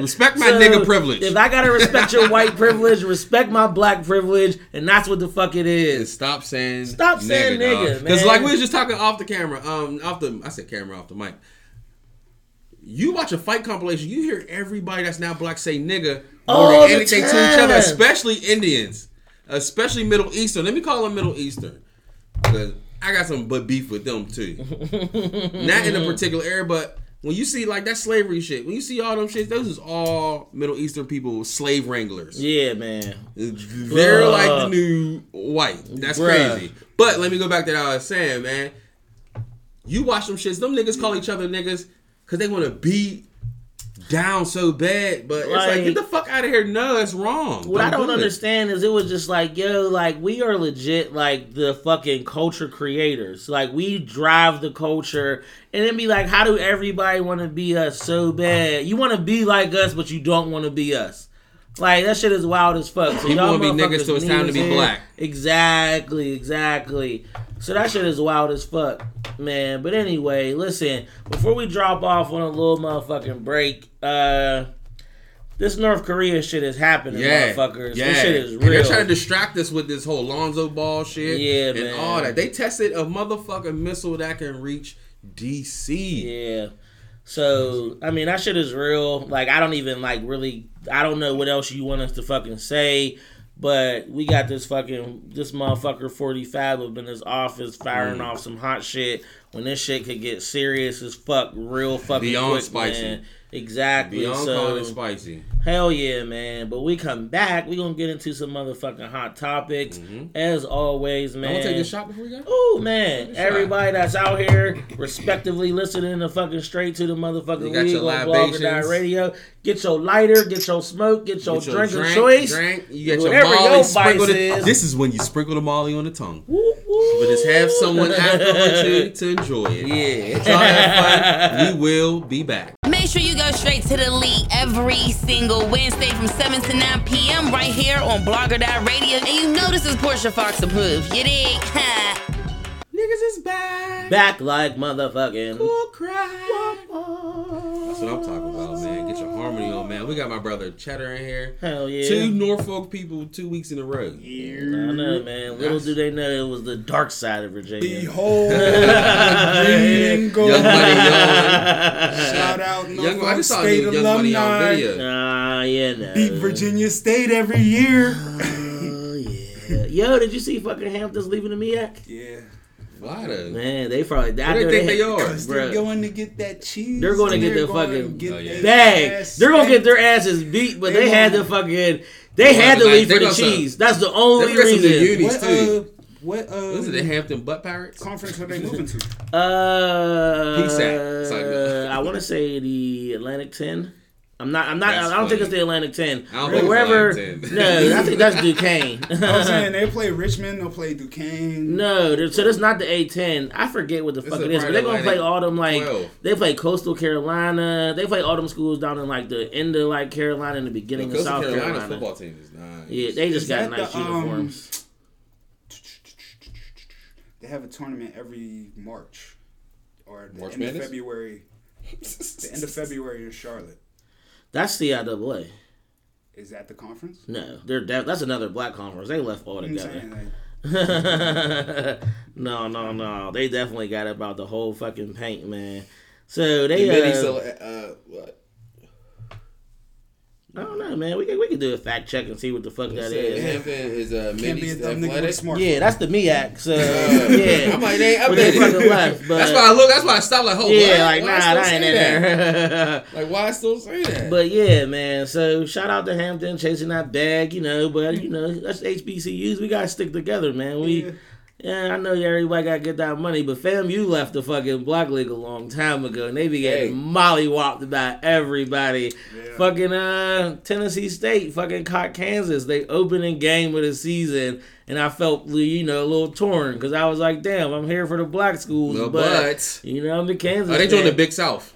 Respect my nigga privilege. If I gotta respect your white privilege, respect my black privilege, and that's what the fuck it And is. stop saying Stop saying nigga, Because man. like we was just talking off the camera, um, off the I said camera off the mic. You watch a fight compilation, you hear everybody that's now black say nigga more than anything to each other, especially Indians, especially Middle Eastern. Let me call them Middle Eastern because I got some but beef with them too. Not in a particular area, but when you see like that slavery shit, when you see all them shit, those is all Middle Eastern people, slave wranglers. Yeah, man. They're Bruh. like the new white. That's Bruh. crazy. But let me go back to what I was saying, man. You watch them shits. Them niggas call each other niggas because they want to beat down so bad. But it's like, Like- get the fuck out of here. No, it's wrong. What I don't do understand is it was just like, yo, like we are legit like the fucking culture creators. Like we drive the culture and then be like, how do everybody want to be us so bad? You want to be like us, but you don't want to be us. Like that shit is wild as fuck. So People wanna be niggas, so it's time to be black. Exactly, exactly. So that shit is wild as fuck, man. But anyway, listen, before we drop off on a little motherfucking break, uh this North Korea shit is happening, Yeah, motherfuckers. yeah. This shit is And they're trying to distract us with this whole Lonzo Ball shit, Yeah, and man. all that. They tested a motherfucking missile that can reach DC. Yeah. So I mean that shit is real. Like I don't even like really I don't know what else you want us to fucking say. But we got this fucking this motherfucker forty five up in his office firing Mm. off some hot shit when this shit could get serious as fuck real fucking Beyond quick, spicy. man. Exactly. Beyond so calling it spicy. Hell yeah, man. But we come back, we gonna get into some motherfucking hot topics. As always, I'm man. gonna Mm-hmm. take this shot before we go. Oh man, shot. everybody that's out here respectively listening to fucking straight to the motherfucking You got weed your on Blogger Radio. Get your lighter, get your smoke, get your Get your drink of choice. Drink. You get your Molly your sprinkled. vice it- is. This is when you sprinkle the Molly on the tongue. Woo, woo. But just have someone afterwards to, to enjoy it. Yeah. Y'all have fun. We will be back. Go straight to the league every single Wednesday from 7 to 9 p.m. right here on Blogger Radio. And you know this is Portia Fox approved. You dig? Niggas is back. Back like motherfucking. Cool crowd. That's what I'm talking about, man. Get your harmony on, man. We got my brother Cheddar in here. Hell yeah. Two Norfolk people, two weeks in a row. Yeah. I know, man. Little do they know it was the dark side of Virginia. Behold, green and gold. Young Money Young. Shout out Young, I Norfolk just saw State new Young Money on alumni. video. Ah, yeah, no. Beat Virginia State every year. Oh, yeah. Yo, did you see fucking Hamptons leaving the MEAC? yeah. Why though? Man, they probably. Who they think they are? Because they're going to get that cheese. They're gonna get they're the fucking get Oh, yeah. their Bag. They're gonna get their asses beat, but They they had gonna- fucking. They had to gonna- leave for the cheese. That's the only They got reason. unis, What, too. uh, what, uh, Was it the Hampton Butt Pirates? conference are they moving to? Uh, PSAC. It's uh, I want to say the Atlantic Ten. I'm not. I'm not. That's I don't think it's the Atlantic Ten. I don't But think wherever. Atlantic 10. No, I think that's Duquesne. I'm saying they play Richmond, they'll play Duquesne. No, so that's not the A10. I forget what the This fuck it is, but they're gonna Atlantic play all them like 12. they play Coastal Carolina. They play all them schools down in like the end of like Carolina and the beginning of Coastal South Carolina's Carolina. football team is nice. Yeah, they just Is got nice the, um, uniforms. They have a tournament every March or the March end Madness? of February. The end of February in Charlotte. That's CIAA. Is that the conference? No, they're def- that's another black conference. They left all together. no, no, no. They definitely got about the whole fucking paint, man. So they. The mini, Uh, so, uh, what? I don't know, man. We can we could do a fact check and see what the fuck that Say is. Hampton is uh, can't be a dumb nigga with a athletic. smart. Yeah, that's the MEAC. So yeah, I'm like, they ain't But fucking updated. left, but- that's why I look. That's why I stopped. Like, oh, yeah, what? like Why nah, I that ain't say in there. Like, why I still say that? but yeah, man. So shout out to Hampton chasing that bag, you know. But you know, that's HBCUs. We gotta stick together, man. We. Yeah. Yeah, I know everybody gotta get that money, but fam, you left the fucking Black League a long time ago, and they be getting Hey. mollywopped by everybody. Yeah. Fucking uh, Tennessee State, fucking caught Kansas. They opening game of the season, and I felt you know a little torn because I was like, damn, I'm here for the black schools, No, but, but you know I'm the Kansas. oh, they joined the. Big South.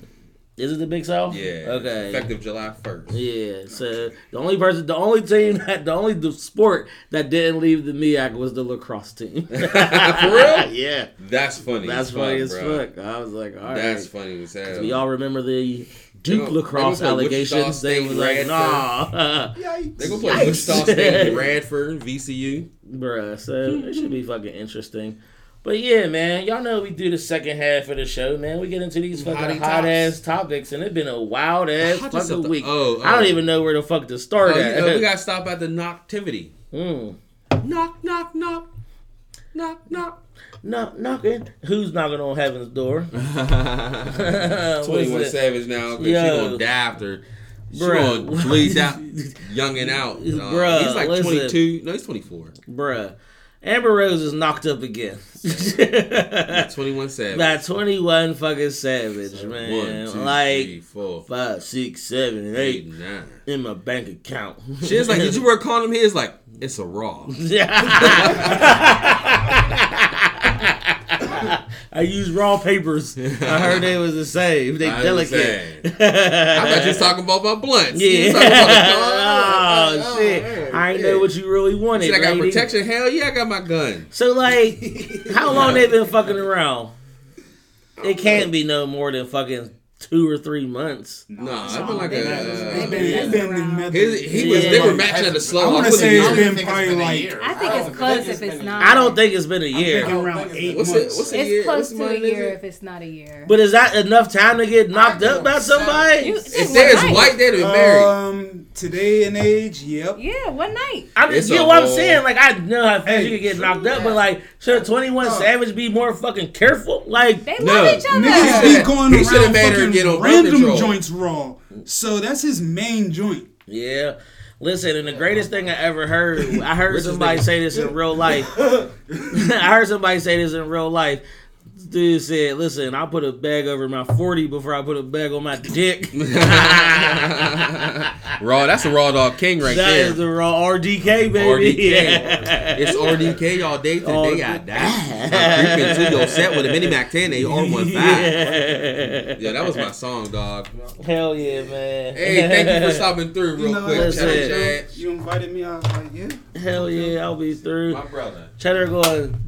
Is it the Big South? Yeah. Okay. Effective July first. Yeah, so the only person, the only team, that, the only the sport that didn't leave the MEAC was the lacrosse team. For real? Yeah, That's funny. that's funny as fuck. I was like, all right. That's funny as hell. We all remember the Duke lacrosse they gonna play allegations. They were like, nah, Yikes. They gonna play. Wichita State, Radford, VCU. bruh. So it should be fucking interesting. But yeah, man, y'all know we do the second half of the show, man. We get into these fucking Hottie hot tops. ass topics, and it's been a wild ass Hottest of fucking the- week. oh, I don't oh. even know where the fuck to start Oh, at. you know, we gotta stop at the Noctivity. Mm. Knock, knock, knock, knock, knock. Knock, knocking. Who's knocking on heaven's door? Twenty One What is it? Savage now because she Yo. gonna die after. She Bruh. gonna bleed out, younging out. Uh, Bruh, he's like listen. twenty two. No, he's twenty four. Bruh. Amber Rose is knocked up again. Twenty One Savage. By 21 fucking Savage, man. One, two, like three, four, five, six, seven, eight, eight nine. in my bank account. She's like, did you work wear condom? He's like, it's a raw. I use raw papers. I heard they was the same. They I delicate. I thought you was talking about my blunts. Yeah. about the oh, oh, oh, shit. man, I ain't yeah. know what you really wanted. See, I got lady. protection. Hell yeah, I got my gun. So like, how long they been fucking around? It can't be no more than fucking two or three months. No, it's been like They a. been- They've been, they've been in method. His, he was. They were matching at a slow. I wanna say be- it's been think probably like- I think don't it's think close it's if it's been a not. I don't think it's been a thinking year. around eight What's months. it? What's a It's year? close What's to a year if it's not a year. But is that enough time to get knocked up by somebody? You- If they is one night. white, they'd have been married. Um, today and age, yep. Yeah, one night. I'm just, you know what I'm saying? Like, I know how fast Hey, you can get knocked up, but like, should 21 Oh. Savage be more fucking careful? Like, They No. love each other. Niggas should've- be going he should've around made her fucking get on random joints raw. So that's his main joint. yeah. Listen, and the greatest thing I ever heard, I heard somebody say this in real life. I heard somebody say this in real life. Dude said, "Listen, I'll put a bag over my forty before I put a bag on my dick." raw. That's a raw dog king right That there. is the raw RDK baby. RDK. It's RDK all day today. They got that. I'm creeping to your set with a Mini Mac 10 AR15. Yeah. Yeah, that was my song, dog. Hell yeah, man. Hey, thank you for stopping through real You know, quick. listen. Cheddar Jack. You invited me. I was like, yeah. Hell yeah, I'll be through. My brother. Cheddar going.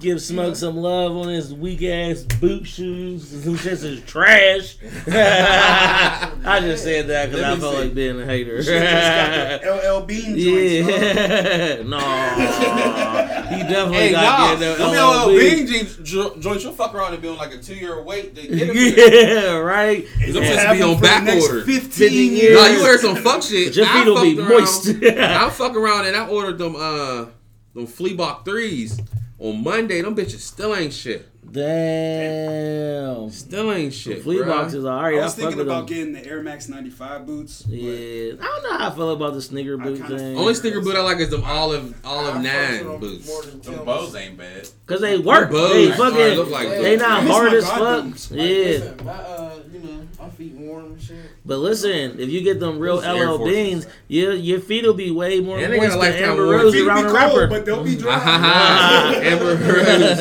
Give Smoke some love on his weak ass boot shoes. Some shit is trash. I just said that because I felt see. like being a hater. Shit just got the LL Bean joints. dog. yeah, no, he definitely Hey, got nah, getting them LL LLB. Bean jeans joints, you'll fuck around and be on like a two year wait to get them. Yeah, right. Them They'll shits be on back order. 15 years. years. Nah, you wear some fuck shit. Your I feet will be around- moist. I fuck around and I ordered them uh them Fleabach threes on Monday. Them bitches still ain't shit. Damn. Still ain't shit. Flea bruh. boxes are alright. I I, was fuck thinking about them. getting the Air Max 95 boots. but Yeah, I don't know how I feel about the sneaker boot thing. Only sneaker boot I like is them olive olive I fucks nine boots. more than Them bows ain't bad. Cause they work. Bows They fucking. look like they those. not hard as fuck. Like, Yeah. listen, my, uh, you know, my feet warm and shit. But listen, if you get them real Those LL Beans, your your feet will be way more And they got a moist than Amber. Rose around be a rapper. but they'll be dry. Amber Rose.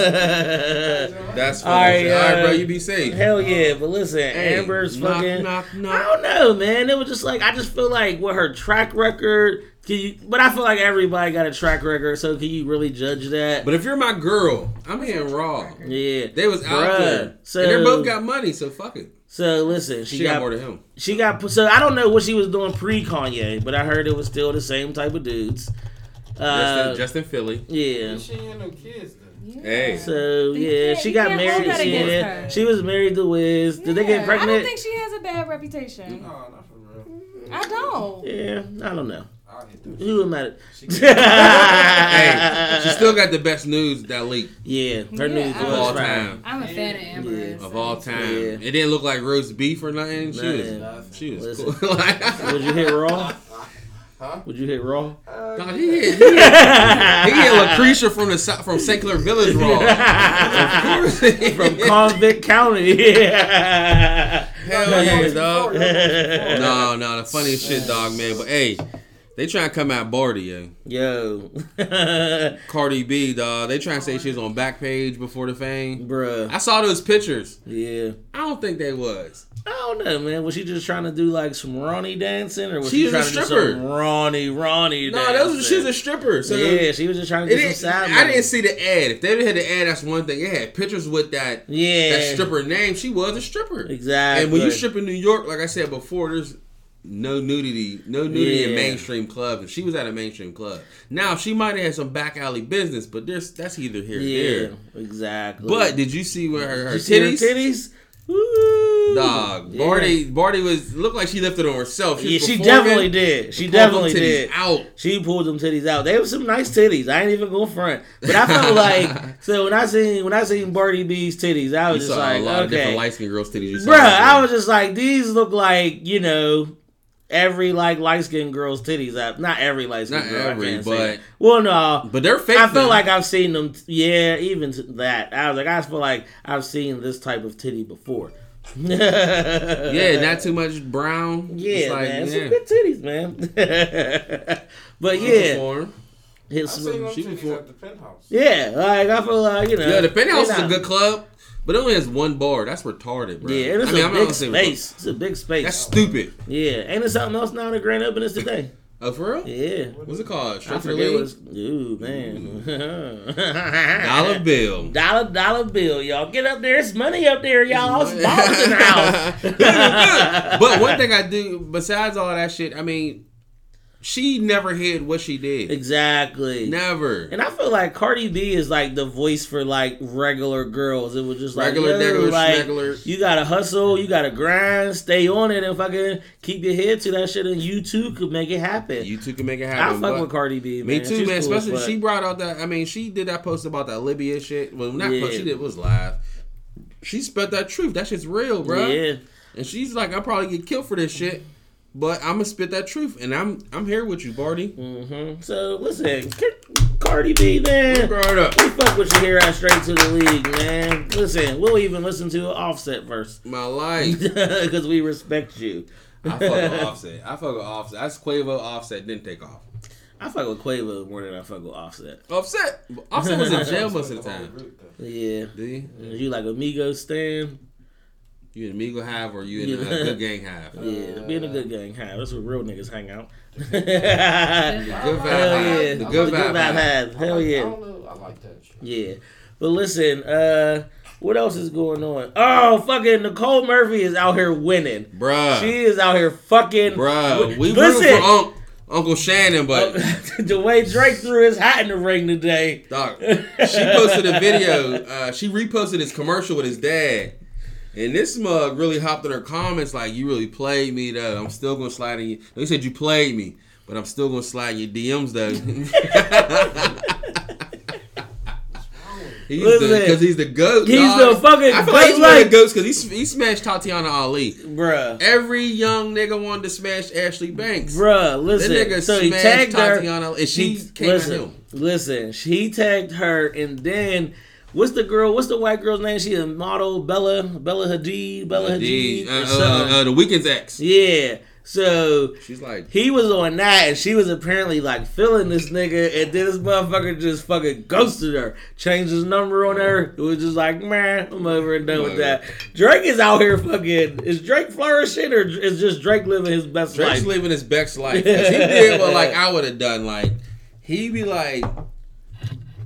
That's All right, funny. All right, uh, bro, you be safe. Hell yeah, but listen, Hey, Amber's knock, fucking. knock, I don't know, man. It was just like I just feel like with her track record, can you? But I feel like everybody got a track record, so can you really judge that? But if you're my girl, I'm hitting raw. yeah, They was out Bruh. there. So and they both got money, so fuck it. So listen, she, She, got, got, more than him. she got so I don't know what she was doing pre Kanye, but I heard it was still the same type of dudes. Uh, Just, in, just in Philly. yeah. She ain't had no kids though. Hey. So You yeah, she got married. that against Yeah, her. she was married to Wiz. Did they Yeah, get I pregnant? don't think she has a bad reputation. No, not for real. I don't. yeah, I don't know. I'll hit that. Who am I? Hey, she still got the best news that leaked Yeah, her Yeah, news of was all time. I'm a fan of Amber. Yeah. Of all time. Yeah. It didn't look like roast beef or nothing. She Nothing. was she was Listen. cool. Would you hit Raw? Huh? Would you hit Raw? Dog, he hit, he hit, he hit Lucretia from the from St. Clair Village raw. of course. From Convict County. Yeah. Hell yeah, dog. no. No, no, the funniest shit, dog, man. But hey, they trying to come at Barty, yo. Yo. Cardi B, dog. They trying to say she was on Backpage before the fame. Bruh. I saw those pictures. Yeah. I don't think they was. I don't know, man. Was she just trying to do like some Ronnie dancing, or was She she trying to do some Ronnie Ronnie No, that was she's a stripper. So yeah, she was just trying to get some side I didn't see the ad. If they had the ad, that's one thing. It had pictures with that Yeah, that stripper name. She was a stripper. Exactly. And when you strip in New York, like I said before, there's no nudity, no nudity in mainstream clubs. And she was at a mainstream club. Now she might have had some back alley business, but there's that's either here or yeah, there. exactly. But did you see where her, her you see her titties? titties? Woo. Dog, Yeah. Barty, Barty was looked like she lifted on herself. Yeah, she definitely did. She definitely did. Out. She pulled them titties out. They were some nice titties. I ain't even going front. But I felt like so when I seen when I seen Barty B's titties, I You was just saw like, a lot of different okay, light skinned girls' titties. You bruh. I was just like, these look like you know. Every like light skinned girl's titties out. Not every light skinned Not girl. I every, can't say but- that. well, no. but they're fake. I feel now. like I've seen them. Yeah, even to that. I was like, I feel like I've seen this type of titty before. yeah, yeah, not too much brown. Yeah, It's like, man, yeah. some good titties, man. but yeah, Perform. hit I seen some. them she titties before- at the penthouse. Yeah, like I feel like you know. Yeah, the penthouse is a good club, but it only has one bar. That's retarded, bro. Yeah, and it's I mean, a not big space. It's a big space. That's stupid. yeah, ain't there something else now? The grand opening is today. Oh, for real? Yeah, What's it called? I Straight the forget what's. Ooh man, mm. Dollar bill. dollar dollar bill, y'all get up there. It's money up there, y'all. It's balls in the house. but one thing I do, besides all that shit, I mean, she never hid what she did. exactly. Never. And I feel like Cardi B is like the voice for like regular girls. It was just like Regular, yo, degular, like, you gotta hustle, you gotta grind, stay on it, and fucking keep your head to that shit, and you too could make it happen. You too could make it happen. I fuck but- with Cardi B, Me too, She's man. cool Especially she brought out that. I mean, she did that post about that Libya shit. Well, not Yeah. post. She did was live. She spent that truth. That shit's real, bro. Yeah, And she's like, I'll probably get killed for this shit, but I'm gonna spit that truth, and I'm I'm here with you, Barty. hmm So listen, K- Cardi B, man. Bro, up. We fuck with you here at Straight to the League, man. Listen, we'll even listen to an Offset verse My life. because we respect you. I fuck with Offset. I fuck with Offset. That's Quavo. Offset didn't take off. I fuck with Quavo more than I fuck with Offset. Offset. Offset was in jail most of the time. Yeah. Do you? You like Amigo Stan? You in Amigo have or you in Yeah. a good gang have? Yeah, being a good gang high. That's where real niggas hang out. The good vibe Hell yeah. The good The vibe have. have. I Hell like, I yeah. don't know. I like that shit. Yeah. But listen, uh, what else is going on? Oh, fucking Nicole Murphy is out here winning. Bruh. She is out here fucking. Bruh, we listen. rooting for Unc, Uncle Shannon, but the way Drake threw his hat in the ring today. dog, she posted a video. Uh, she reposted his commercial with his dad. And this mug really hopped in her comments like, "You really played me though. I'm still gonna slide in you." No, he said you played me, but I'm still gonna slide in your DMs though. He's Listen, because he's the goat. he's dog. the fucking I feel like he's goat, one of like- the goats because he he smashed Tatiana Ali. Bruh. Every young nigga wanted to smash Ashley Banks. Bruh, listen. That nigga so he tagged her. And she He- came listen, at him. Listen, she tagged her, and then what's the girl? What's the white girl's name? She a model, Bella, Bella Hadid, Bella Hadid, or Uh, uh, uh, the weekend's ex. yeah. So She's like, he was on that, and she was apparently like feeling this nigga, and then this motherfucker just fucking ghosted her, changed his number on her. It was just like, man, I'm over and done with that. Drake is out here fucking. Is Drake flourishing, or is just Drake living his best Drake's life? Drake's living his best life. he did what like I would have done. Like he be like,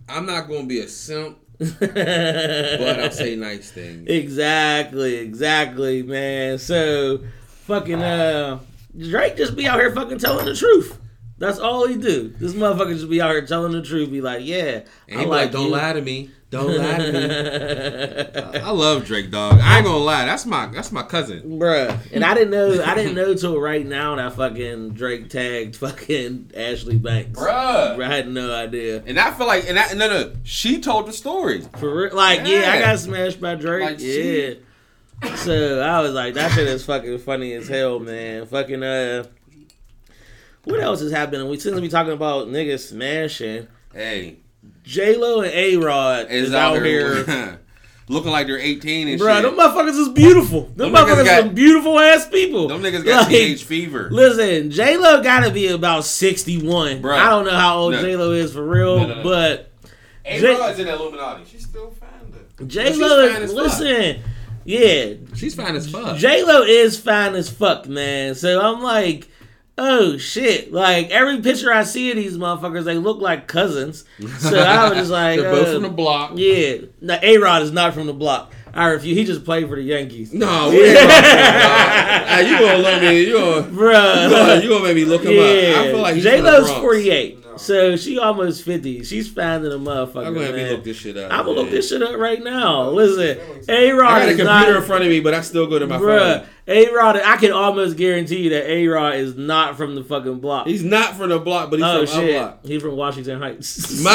I'm not gonna be a simp, but I'll say nice things. Exactly, exactly, man. So, fucking, uh, Drake just be out here fucking telling the truth. That's all he do. This motherfucker just be out here telling the truth. Be like, yeah, And I like, like, don't you. lie to me. Don't lie to me. I love Drake, dog. I ain't gonna lie. That's my that's my cousin. Bruh, and I didn't know, I didn't know till right now that fucking Drake tagged fucking Ashley Banks. Bruh. I had no idea. And I feel like, and I, no, no, she told the story. For real, like, yeah. I got smashed by Drake. Like, yeah. she- So I was like, that shit is fucking funny as hell, man. Fucking uh, what else is happening? We since we talking about niggas smashing. Hey, J Lo and A Rod is, is, out here. looking like they're 18 and shit. Bro, shit. them motherfuckers is beautiful. Them, Them motherfuckers got- some beautiful ass people. Them niggas got Like, teenage fever. Listen, J Lo gotta be about sixty one. Bruh. I don't know how old No. J Lo is for real, No, no, no. but A J- Rod's in Illuminati. She's still fine though. J Lo fine fuck. listen. Yeah, She's fine as fuck. J Lo is fine as fuck, man. So I'm like, oh shit! Like every picture I see of these motherfuckers, they look like cousins. So I was just like, They're both uh, from the block. yeah. No, A Rod is not from the block. I refuse. He just played for the Yankees. No, we ain't about that, dog. Hey, you gonna love me? You gonna, you gonna, you gonna make me look him up? I feel like he's J Lo's 48. No. So she almost 50. She's finding a motherfucker. I'm gonna have man. look this shit up. I'm gonna look this shit up right now. Listen, A I Rod I got a computer not. in front of me, but I still go to my Bruh, phone. A Rod, I can almost guarantee you that A Rod is not from the fucking block. He's not from the block, but he's oh from shit, our block. he's from Washington Heights. My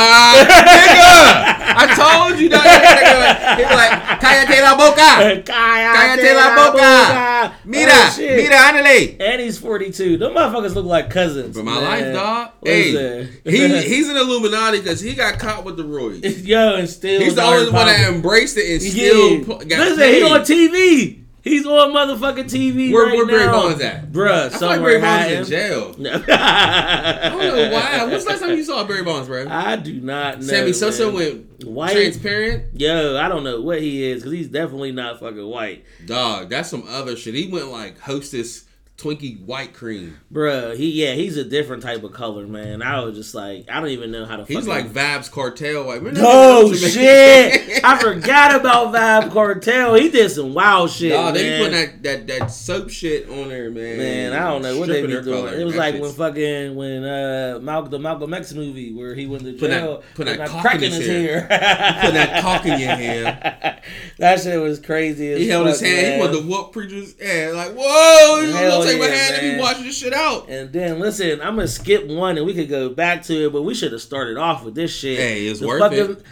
nigga, I told you that. He was like, cállate la boca. Cállate la boca. Mira, Oh, shit. mira, ándale. And he's 42. Them motherfuckers look like cousins. But my man. life, dog. Hey, he he's an Illuminati because he got caught with the roids. Yo, and still. He's the only one that embraced it and still Yeah. got Listen, paid. he on TV. He's on motherfucking TV Where, right where Barry now. Bonds at? Bruh, I feel like somewhere Barry Bonds in jail. I don't know why. When's the last time you saw Barry Bonds, bro? I do not know. Sammy Sosa went White. transparent. Yo, I don't know what he is because he's definitely not fucking white. Dog, that's some other shit. He went like hostess Twinkie white cream. Bruh, he yeah, he's a different type of color, man. I was just like, I don't even know how to. He's like Vybz Kartel white. Remember Oh shit! I forgot about Vybz Kartel. He did some wild shit, Dog, they putting that, that that soap shit on there, man. Man, I don't know what they be doing. color. It was That like shit's- when fucking when uh Malcolm the Malcolm X movie where he went to Put that- jail, put that cock crack in his his hair, Put that cock in your hair. that shit was crazy. As He held his fuck, hand. He man. wanted to whoop preacher's hand. Like, whoa! You Hell gonna take my yeah, hand and be watching this shit out. And then listen, I'm gonna skip one and we could go back to it, but we should have started off with this shit. Hey, it's The worth fucking it.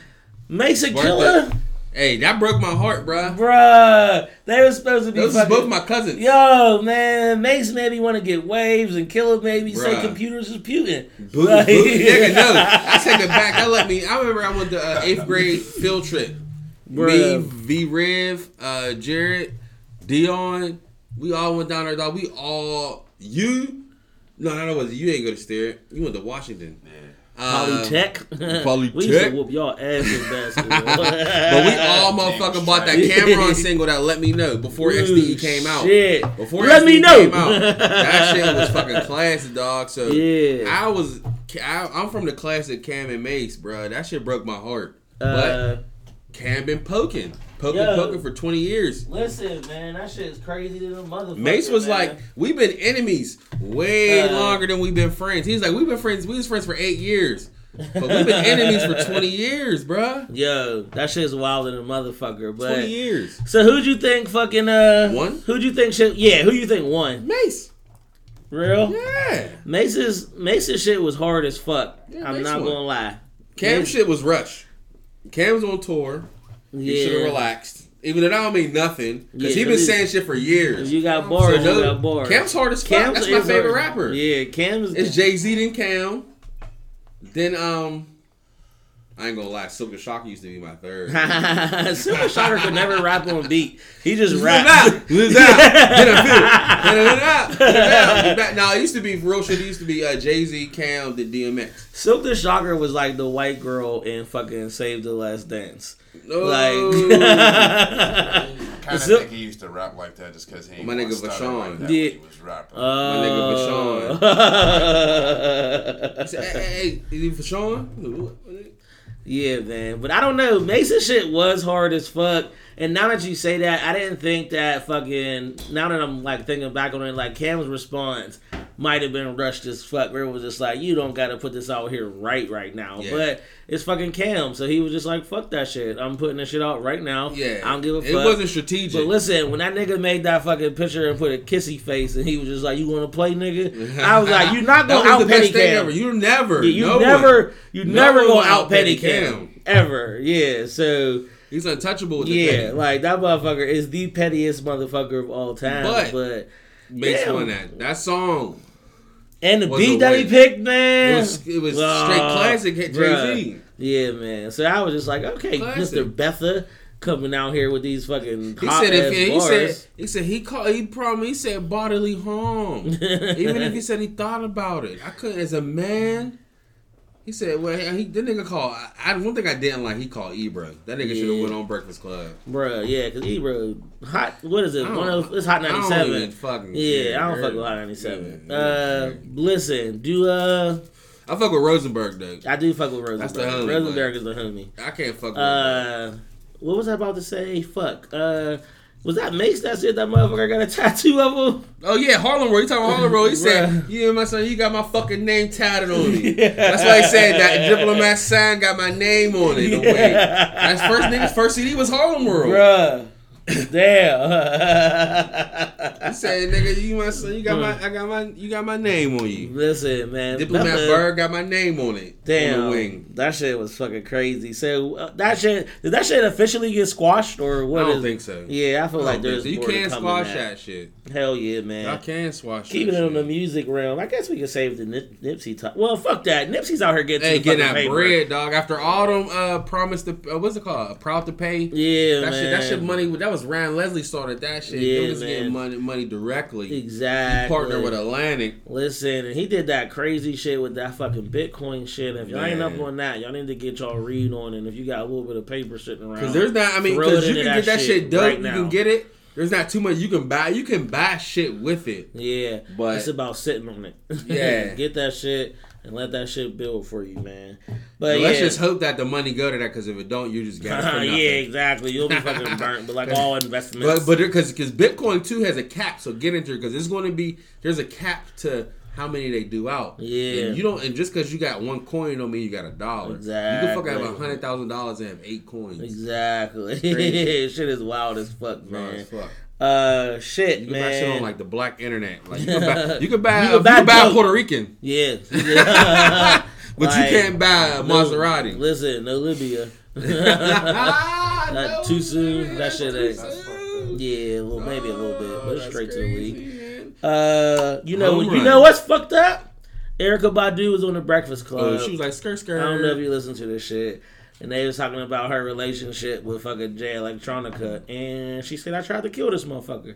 Mason Worth Killer, Hey, that broke my heart, bruh. bruh. They were supposed to be Those is fucking. both my cousins. Yo, man, Mase made me want to get waves, and Killer made me say computers is Putin. Boo, Like- boo, nigga, no. I take it back. I let me. I remember I went to uh, eighth grade field trip. Me, Bruh. V. Rev, uh, Jared, Dion. We all went down there, dog. We all you. No, no, no, was you ain't go to Stare. You went to Washington. Uh, Polytech. Polytech. we used to whoop y'all ass in basketball. But we all motherfucking bought that Cam'ron single that let me know before SDE came out. Shit. Before Let SDE me know. came out, that shit was fucking classic, dog. So Yeah. I was, I, I'm from the classic Cam and Mase, bro. That shit broke my heart. Uh, Cam been poking, poking, Yo. poking for twenty years. Listen, man, that shit is crazy to the motherfucker. Mase was man. like, "We've been enemies way Uh, longer than we've been friends." He's like, "We've been friends. We was friends for eight years, but we've been enemies for twenty years, bruh. Yo, that shit's wild than a motherfucker. But Twenty years." so who'd you think fucking uh Won? Who'd you think shit? Yeah, who you think won? Mase, Real? yeah. Mase's Mase's shit was hard as fuck. Yeah, I'm Mase not won. gonna lie. Cam Mace- shit was rush. Cam's on tour. He should have Yeah. relaxed. Even though that don't mean nothing, because Yeah, he been 'cause he- saying shit for years. You got bars, So you got bars. Cam's hard as fuck. That's my favorite hard. rapper. Yeah, Cam's. It's Jay Z then Cam. Then um, I ain't gonna lie, Silver Shocker used to be my third. Silver Shocker could never rap on beat. He just rapped. rap. out, live out, get a feel, get it out, get it out, get back. No, it used to be for real shit. It used to be uh, Jay Z, Cam, the DMX. Silkk the Shocker was like the white girl in fucking Save the Last Dance. No, Like, Kind of Sil- think he used to rap like that just because he ain't My nigga stutter Vashon. like Yeah. he was rapping. Uh, He said, hey, hey, hey, is he for Sean? Yeah, man. But I don't know. Mason shit was hard as fuck. And now that you say that, I didn't think that fucking. Now that I'm like thinking back on it, like Cam's response might have been rushed as fuck. Where it was just like, you don't got to put this out here right right now. Yeah. But it's fucking Cam, so he was just like, fuck that shit. I'm putting this shit out right now. Yeah, I don't give a fuck. It wasn't strategic. But listen, when that nigga made that fucking picture and put a kissy face, and he was just like, "You want to play, nigga?" I was like, "You're not gonna out the Petty thing Cam. ever. You never, Yeah, you no never, one. you No never gonna out Petty Cam. Cam. ever." Yeah, so He's untouchable with the yeah, like that motherfucker is the pettiest motherfucker of all time. But- But, Damn. won that. That song. And the beat that he picked, It man, was, it was Uh, straight classic Jay Z. Yeah, man. So I was just like, okay, Classic. Mr. Betha coming out here with these fucking He said if ass he said he said he called he promised he said bodily harm. Even if he said he thought about it, I couldn't as a man. He said, "Well, he the nigga called. I, I one thing I didn't like. He called Ebro. That nigga should have went on Breakfast Club. Bruh, yeah, cause Ebro hot. What is it? One of it's hot ninety seven. ninety don't even seven. fucking Yeah, I don't fuck with hot ninety seven. Yeah, Uh, yeah. listen, do uh, I fuck with Rosenberg though. I do fuck with Rosenberg. That's the homie, Rosenberg is the homie. I can't fuck with. Uh, what was I about to say? Fuck. Uh, was that Mase that said that motherfucker got a tattoo of him? oh yeah, Harlem World. You talking about Harlem World. He said, "You and my son, you got my fucking name tatted on me." That's why he said that diplomat sign got my name on it. Way. That's first nigga's first CD was Harlem World. Bruh. Damn. said, "Nigga, you my son. You got my. I got my. You got my name on you." Listen, man. Diplomat Bird got my name on it. On Damn, the wing. that shit was fucking crazy. So uh, that shit did that shit officially get squashed or what? I don't is- think so. Yeah, I feel I like there's so. You can't squash that. shit. Hell yeah, man. I can squash. Keeping it on the music realm, I guess we can save the Nip- Nipsey talk. Well, fuck that. Nipsey's out here getting Hey, getting that paper. bread, dog. After all them uh, promise to uh, what's it called? Proud to pay. Yeah, That man. shit, that shit money. That was Ryan Leslie started that shit. Yeah, man. getting money, money directly. Exactly. Partner with Atlantic. Listen, and he did that crazy shit with that fucking Bitcoin shit. If y'all ain't up on that, y'all need to get y'all read on. And if you got a little bit of paper sitting around, Because there's not. I mean, because you can get that shit dope. right you can get it. There's not too much you can buy. You can buy shit with it. Yeah, But- it's about sitting on it. Yeah. get that shit and let that shit build for you, man. But yeah, let's just hope that the money go to that. Because if it don't, you just got it yeah, exactly. You'll be fucking burnt. But like all investments, But but because because Bitcoin too has a cap, so get into it because it's going to be there's a cap to how many they do out. Yeah. and you don't and just because you got one coin don't mean you got a dollar. Exactly. You can fucking have a hundred thousand dollars and have eight coins. exactly. Shit is wild as fuck, Bro, man. as fuck. Uh, shit, You can man. buy shit on like the black internet. Like you can buy you can buy, You you can buy can buy. Puerto Rican, yeah, Yeah. but Like, you can't buy a Maserati. Listen, no Libya. Not no too soon. That shit ain't- Yeah, well, maybe a little bit, Oh, but that's straight to the crazy, league. man. Uh, you know, Home you run. know what's fucked up? Erykah Badu was on the Breakfast Club. Oh, she was like skirt skirt. I don't know if you listen to this shit. And they was talking about her relationship with fucking Jay Electronica, and she said I tried to kill this motherfucker,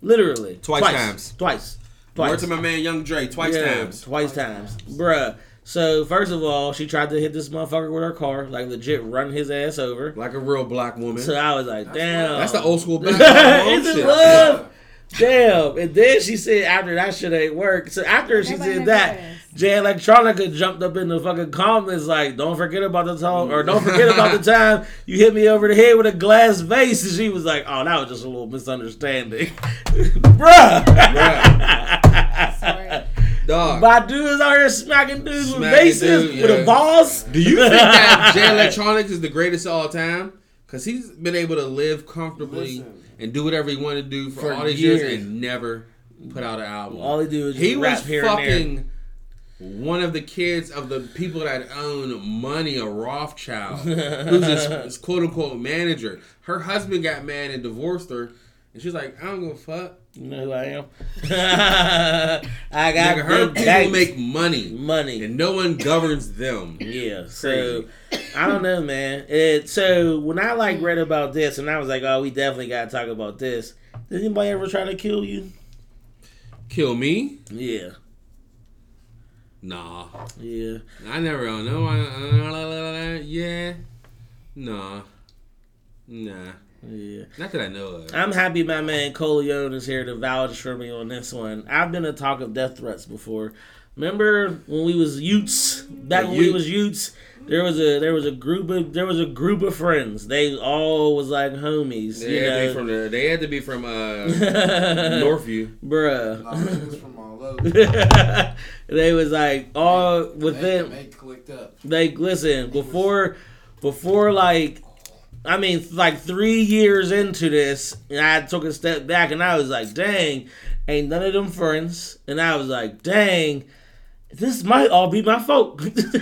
literally Twice times. twice, Word twice, to my man Young Dre twice Yeah, times. twice times, bruh. So first of all, she tried to hit this motherfucker with her car, like legit run his ass over. Like a real black woman. So I was like, damn, That's the old school black Is mom it shit. love? Damn. And then she said after that shit ain't work. So after she Nobody said had that, glass. Jay Electronica jumped up in the fucking comments like, "Don't forget about the time, or don't forget about the time you hit me over the head with a glass vase." And she was like, "Oh, that was just a little misunderstanding, bruh." Sorry. Dog. My dude is out here smacking dudes with Smacking vases dude, with yeah. a vase. Do you think that Jay Electronica is the greatest of all time? Because he's been able to live comfortably Listen. and do whatever he wanted to do for, For all these years. years. and never put out an album. All he do is he just was rap here and there. fucking one of the kids of the people that own money, a Rothschild, who's his, his quote unquote manager. Her husband got mad and divorced her, and she's like, I don't give a fuck. You know who I am? I got Nigga, her people banks, make money, money. and no one governs them. Yeah, so I don't know, man. It so when I like read about this, and I was like, oh, we definitely got to talk about this. Did anybody ever try to kill you? Kill me? Yeah, Nah. yeah. I never don't know. I- Yeah. Nah. Nah. Yeah, Not that I know of. I'm happy my man Coleone is here to vouch for me on this one. I've been a talk of death threats before. Remember when we was Utes? Back when we was Utes, there was a there was a group of there was a group of friends. They all was like homies. They you had, to be from the, they had to be from uh, Northview. bruh. Nah, niggas from all over. they was like all They, within they clicked up. like listen before before like I mean like three years into this and I took a step back and I was like dang ain't none of them friends. And I was like dang this might all be my fault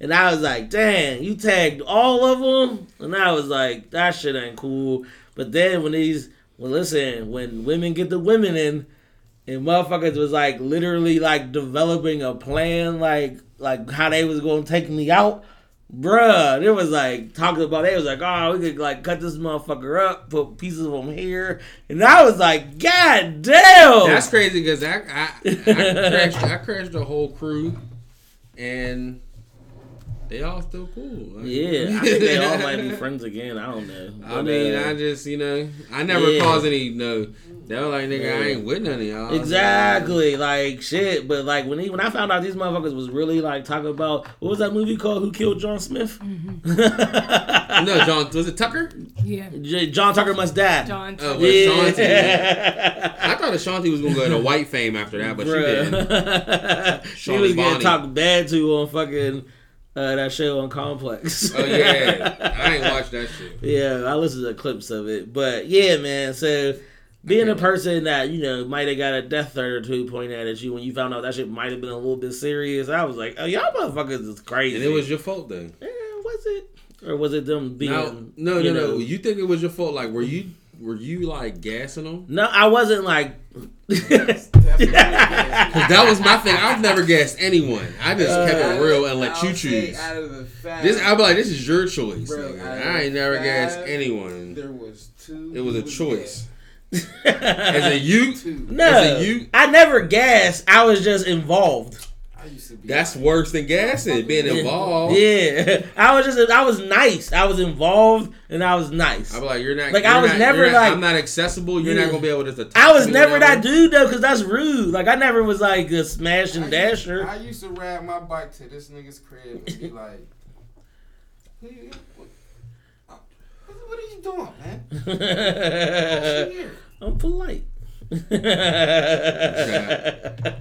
and I was like dang you tagged all of them? And I was like that shit ain't cool. But then when these well listen when women get the women in and motherfuckers was like literally like developing a plan like like how they was gonna take me out. Bruh it was like talking about they was like oh we could like cut this motherfucker up put pieces of him here. And i was like god damn That's crazy because I, I, I, crashed, I crashed the whole crew. And they all still cool. yeah i think they all might be friends again i don't know I mean, uh, I just, you know, I never Yeah. caused any, no. They were like, nigga, I ain't with none of y'all. Exactly, like shit. But like when he, when I found out these motherfuckers was really like talking about what was that movie called? Who killed John Smith? No, John, was it Tucker? Yeah. J- John Tucker must die. John. Oh, Yeah. but I thought Ashanti was gonna go to white fame after that, but she didn't. She Shawnee was getting talked bad to on fucking uh, that show on Complex. Oh yeah, I ain't watched that shit. yeah, I listened to clips of it, but yeah, man. So being a person that you know might have got a death threat or two pointed at you when you found out that shit might have been a little bit serious, I was like, oh y'all motherfuckers is crazy. And it was your fault then. Eh, was it? Or was it them being? No, no, you no, know- no. You think it was your fault? Like, were you, were you like gassing them? No, I wasn't like. Cause that was my thing. I've never gassed anyone. I just kept Uh, it real and let I'll you choose. Out of the fact, This, I'd be like, this is your choice. Bro, nigga. I ain't never five, gassed anyone. there was two. It was a choice. gassed. As a youth, no, As a you- I never gassed. I was just involved. I used to be. that's worse than gassing. Being involved. Yeah, I was just. I was nice. I was involved, and I was nice. I'd be like, you're not. Like, you're I was not- never, not- like- I'm not accessible. You're Yeah. not gonna be able to. Talk I was to never that dude though, because that's rude. Like I never was like a smash and I dasher. Used, I used to ride my bike to this nigga's crib and be like, "Who what, uh, what are you doing, man? I'm polite.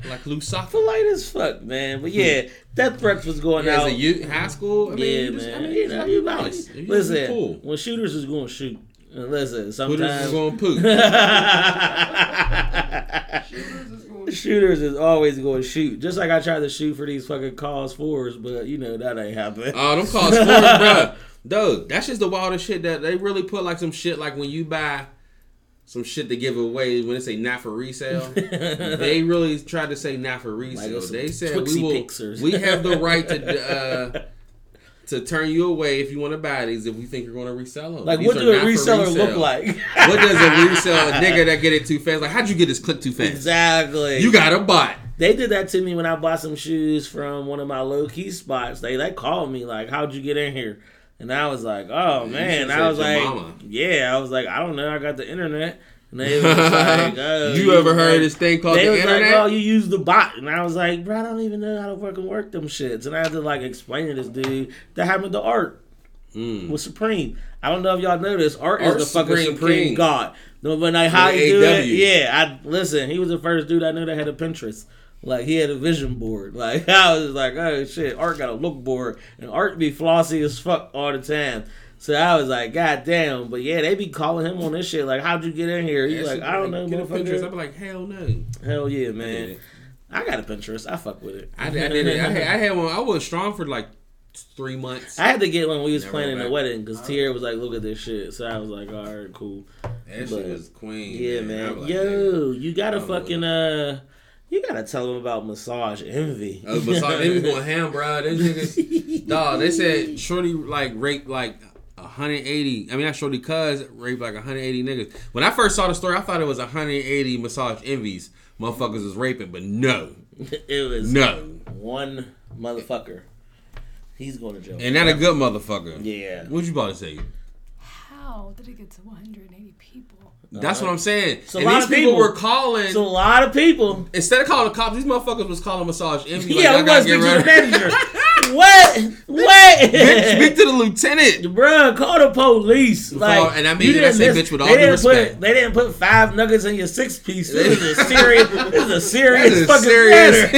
Like Luke Soccer. polite as fuck, man. But yeah, death threats was going As out. a youth, high school. I mean, yeah, you just- man. I mean, you know, you know, nice. You just listen, cool. when shooters is going to shoot. And listen, sometimes going poop. Shooters is gonna shooters is always going to shoot. Just like I tried to shoot for these fucking cause fours, but you know that ain't happening. Oh, them cause fours, bro. Dude, that's just the wildest shit that they really put like some shit like when you buy some shit to give away when they say not for resale. they really tried to say not for resale. some they said Twixie we will. Pixers. We have the right to. Uh, To turn you away if you want to buy these, if we think you're going to resell them. like, These what do a reseller resale. look like? what does a resell? A nigga that get it too fast? Like, how'd you get this click too fast? exactly. You got a bot. They did that to me when I bought some shoes from one of my low key spots. They they called me like, "How'd you get in here?" And I was like, "Oh man!" I was like, mama. "Yeah." I was like, "I don't know. I got the internet." And they was like, oh, you ever heard like, this thing called They the was internet? like, oh, you use the bot. And I was like, bro, I don't even know how to fucking work them shits. And I had to like explain to this dude that happened to Art Mm. with Supreme. I don't know if y'all know this. Art Art's is the fucking Supreme Supreme, King. God. No, but like how he do AW. it, yeah. I listen. He was the first dude I knew that had a Pinterest. Like he had a vision board. Like I was like, oh shit, Art got a look board, and Art be flossy as fuck all the time. So I was like, God damn. But yeah, they be calling him on this shit. Like, how'd you get in here? He's like, I don't know, Get a Pinterest. I'm motherfucker. like, hell no. Hell yeah, man. it. I got a Pinterest. I fuck with it. I, did- I did it. I had, I had one. I was strong for like three months. I had to get one when we was Never planning the wedding because Tierra was like, "Look at this shit." So I was like, "All right, cool." That shit But- was queen. Yeah, I man. like, Yo, you gotta I was fucking uh, you gotta tell them about massage envy. Uh, besides, they was going ham, bro. Them niggas, dog. They said Shorty like raped like 180. I mean, not Shorty, cuz raped like 180 niggas. When I first saw the story, I thought it was 180 massage envies. Motherfuckers was raping, but no, it was no, one motherfucker. He's going to jail. and not a good motherfucker. yeah. What you about to say? How did it get to 180 people? That's what I'm saying. A and lot these of people, people. were calling It's a lot of people. instead of calling the cops. These motherfuckers was calling massage envy. yeah, we like, I must speak to the manager. what? What? Speak to the lieutenant. Bruh, call the police. Like, and I mean, you I didn't say bitch with all they due didn't respect. Put, they didn't put five nuggets in your six piece. This is a serious. this is a serious fucking serious.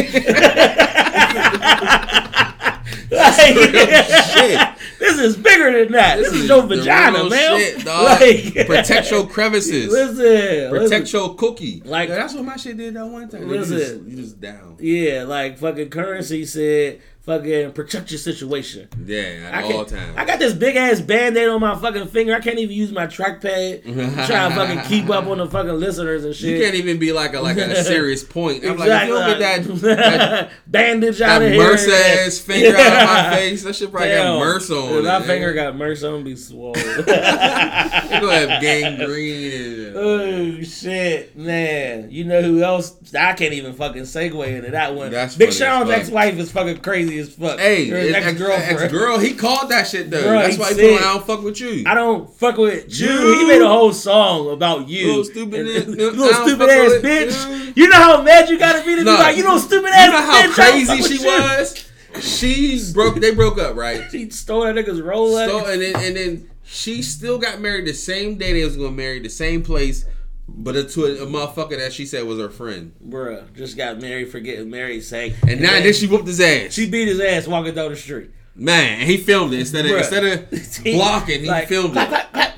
Like, shit. This is bigger than that. This, is, your vagina, man. Shit, dog. Like, Protect your crevices. Listen, Protect listen. your cookie. Like- that's what my shit did that one time. You Listen. just, you just down. Yeah, like fucking currency said, fucking protect your situation. Yeah, I at can't- all times. I got this big ass band aid on my fucking finger. I can't even use my trackpad. Trying to fucking keep up on the fucking listeners and shit. you can't even be like a like a serious point. I'm like, if you don't get that, that, bandage that out of here. MRSA ass finger out of my face, that shit probably Damn. got MRSA on my it. finger nigga. got I'm gonna be swollen. You gonna have gangrene. And, uh, oh shit, man! You know who else? I can't even fucking segue into that one. That's Big Sean's ex-wife is fucking crazy as fuck. hey, ex ex-girlfriend. ex girl, he called that shit though. Bro, That's he why he said- put on I don't fuck with you. I don't fuck with you. You. He made a whole song about you. Little stupid ass- you little stupid ass bitch. you. You know how mad you gotta be to No. be like, you little stupid You ass know bitch. how don't crazy she you. was. She broke. They broke up, right? She stole that nigga's Rolex. So and then and then she still got married the same day they was gonna marry the same place, but it to a, a motherfucker that she said was her friend. Bruh, just got married for getting married sake. And now then she whooped his ass. she beat his ass walking down the street. Man, and he filmed it instead of Bruh. instead of blocking, he Like, filmed clap, it. clap,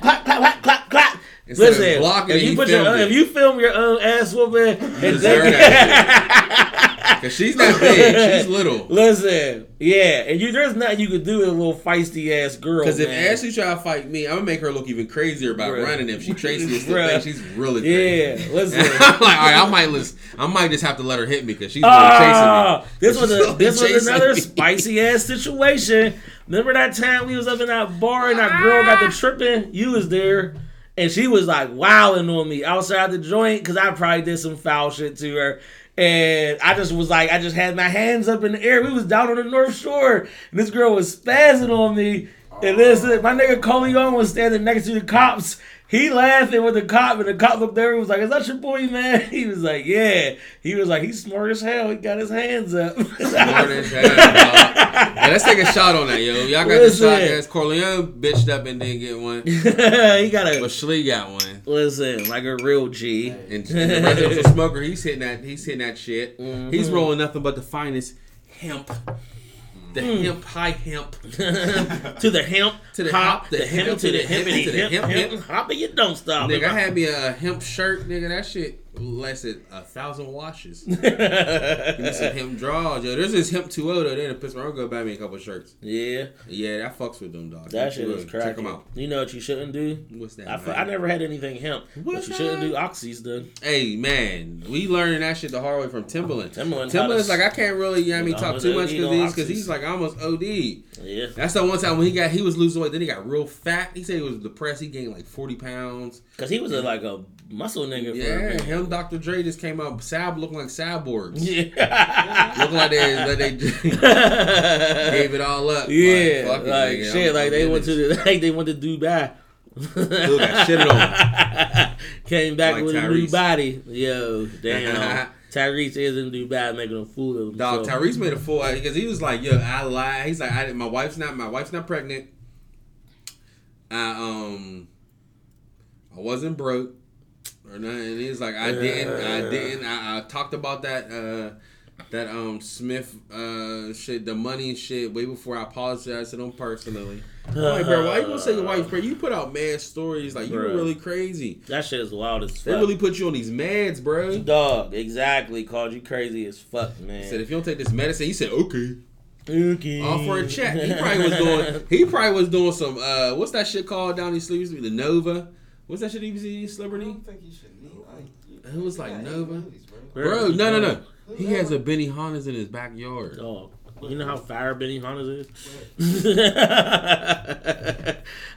clap, Listen, blocking if you he put your, filmed it. if you film your own ass whooping and deserve Cause she's not big, she's little. listen, yeah, and you there's nothing you could do with a little feisty ass girl. Cause if man. Ashley try to fight me, I'm gonna make her look even crazier by Bruh. running. If she traces is Bruh. think she's really crazy. yeah, listen. I'm like, all right, I might list, I might just have to let her hit me because she's really Ah, chasing me. this was a, this was another me. spicy ass situation. Remember that time we was up in that bar and that girl got the tripping? You was there, and she was like wilding on me outside the joint because I probably did some foul shit to her. And I just was like, I just had my hands up in the air. We was down on the North Shore, and this girl was spazzing on me. And this, my nigga Coley on was standing next to the cops. He laughing with the cop, and the cop looked there and was like, "Is that your boy, man?" He was like, "Yeah." He was like, "He's smart as hell. He got his hands up." More than hell, dog. Hey, let's take a shot on that, yo. Y'all got the shot Listen. ass. Corleone bitched up and didn't get one, he got a. but a Schlee got one. listen like a real G. And, and the residential smoker, he's hitting that. He's hitting that shit. Mm-hmm. He's rolling nothing but the finest hemp, the Mm. hemp high hemp. to the hemp, To the hop, hop, the, the hemp, hemp, to the hemp, to the hemp, hemp, hemp, hemp. hop, and you don't stop. Nigga, I had me a hemp shirt, nigga. That shit lasted a thousand washes. Give me some hemp draws, yo. There's this hemp 2.0 though. They in Pittsburgh. Go buy me a couple shirts. yeah, Yeah, that fucks with them, dog. that shit is Check cracking. them out. You know what you shouldn't do? What's that? I, f-? I never had anything hemp, What's but you shouldn't do oxys, done. Hey man, we learning that shit the hard way from Timbaland. Timbaland Timbaland's like. I can't really, you know what I mean, talk too much because he's because he's like almost OD. Yeah, That's the one time when he got he was losing weight, then he got real fat. He said he was depressed. He gained like forty pounds. because he was a, like a muscle nigga. Yeah, him, Dr. Dre just came out. Sab looking like cyborgs. Yeah. Looking like they like they gave it all up. Yeah, like nigga, shit, I'm- like they went to the like they went to Dubai. Still got shitted on. Came back Like with a new body. Yo, damn. Tyrese is in Dubai making a fool of Dog, himself. Tyrese made a fool because he was like, "Yo, I lied." He's like, I, "My wife's not. My wife's not pregnant. I um, I wasn't broke or nothing." And he's like, "I didn't. I didn't. I, I talked about that uh, that um Smith uh shit, the money shit, way before I apologized to them personally." I'm like, bro, why you gonna say your wife's pregnant? You put out mad stories like you were really crazy. That shit is wild as They fuck. really put you on these meds, bro. Dog, exactly. Called you crazy as fuck, He man. said if you don't take this medicine, he said okay. okay. All for a check. He probably was doing. He probably was doing some. uh What's that shit called down these sleeves? The Nova. What's that shit? he was eating, I celebrity. don't think you should need like. It was like Nova. movies, bro. Bro, no, no, no. He has a Benihana in his backyard. Dog. You know how fire Benihana is?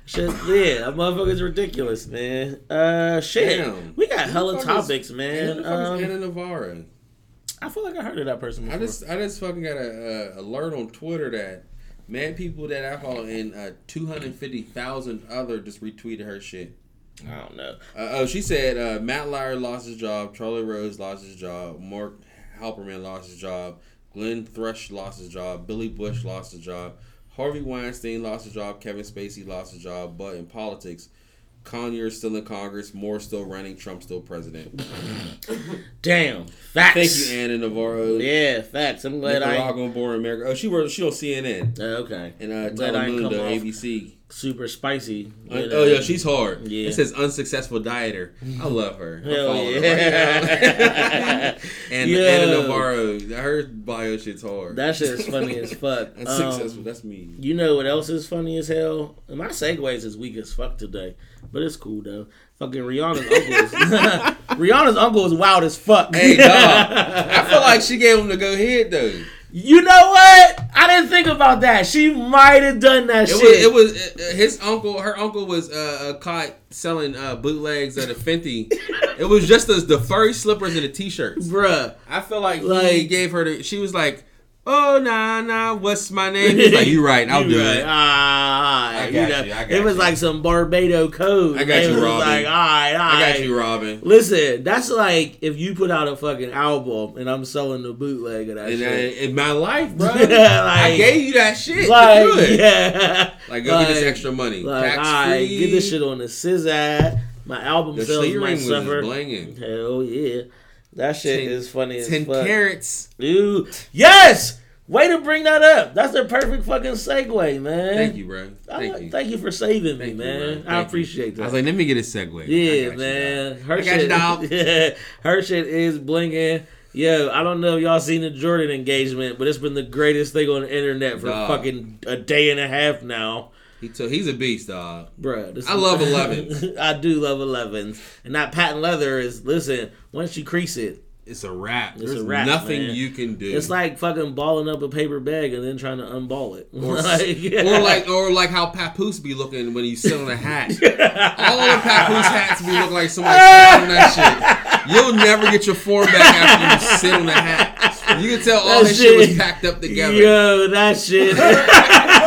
shit, yeah, that motherfucker's ridiculous, man. Uh, shit. Damn. We got hella Who the fuck is- topics, Who man. the fuck is Um, Ana Navarro? I feel like I heard of that person Before. I just, I just fucking got a, uh alert on Twitter that mad people that I follow and uh, two hundred fifty thousand other just retweeted her shit. I don't know. Uh, oh, she said uh, Matt Lauer lost his job, Charlie Rose lost his job, Mark Halperin lost his job, Glenn Thrush lost his job, Billy Bush lost his job, Harvey Weinstein lost his job, Kevin Spacey lost his job, but in politics, Conyers still in Congress, Moore still running, Trump still president. Damn. Facts. Thank you, Ana Navarro. Yeah, facts. I'm glad I. Nicaraguan born America. Oh, she worked. She on CNN Uh, okay. and uh, Glad Telemundo, ABC. Super spicy. You know. oh yeah, she's hard. Yeah. It says unsuccessful dieter. I love her. Hell yeah. right and Yo. Ana Navarro, her bio shit's hard. That shit is funny as fuck. unsuccessful. Um, That's me. you know what else is funny as hell? And my segues is weak as fuck today, but it's cool though. Fucking Rihanna's uncle is Rihanna's uncle is wild as fuck. Hey dog, I feel like she gave him the go ahead though. You know what? I didn't think about that. She might have done that It shit. was, it was uh, his uncle. Her uncle was uh, uh, caught selling uh, bootlegs of the Fenty. it was just the, the furry slippers and the t-shirts. Bruh. I feel like, he gave her the. She was like, "Oh nah nah, what's my name?" He's like, "You right, I'll You do right. it." Ah, I you got know, you, I got it was you. like some Barbado code. I got you, was Robyn. Like, all right, all I got you, Robyn. Listen, that's like if you put out a fucking album and I'm selling the bootleg of that And uh, shit. in my life, bro, Like- I gave you that shit. like, it. yeah. Like, go get this extra money. Like, Tax right, free. get this shit on the scissor. My album The sales might suffer. blinging. Hell yeah. That shit Ten- is funny as Ten carats. Ooh. Yes! Way to bring that up. That's the perfect fucking segue, man. Thank you, bro. Thank like- you. Thank you for saving me, Thank you, man. bro. I Thank you. appreciate that. I was like, let me get a segue. Yeah, you, man. her shit, dog. yeah, her shit is blinging. Yo, I don't know if y'all seen the Jordan engagement, but it's been the greatest thing on the internet for Dog. fucking a day and a half now, He took, he's a beast, dog. This I love 11s. I do love 11s, and that patent leather is listen. Once you crease it, It's a wrap. It's There's a wrap, nothing man. you can do. it's like fucking balling up a paper bag and then trying to unball it, or, Like, or like or like how Papoose be looking when he's selling a hat. All the Papoose hats be looking like somebody sat on that shit. You'll never get your form back after you sit on the hat. You can tell all That his shit was packed up together. Yo, that shit.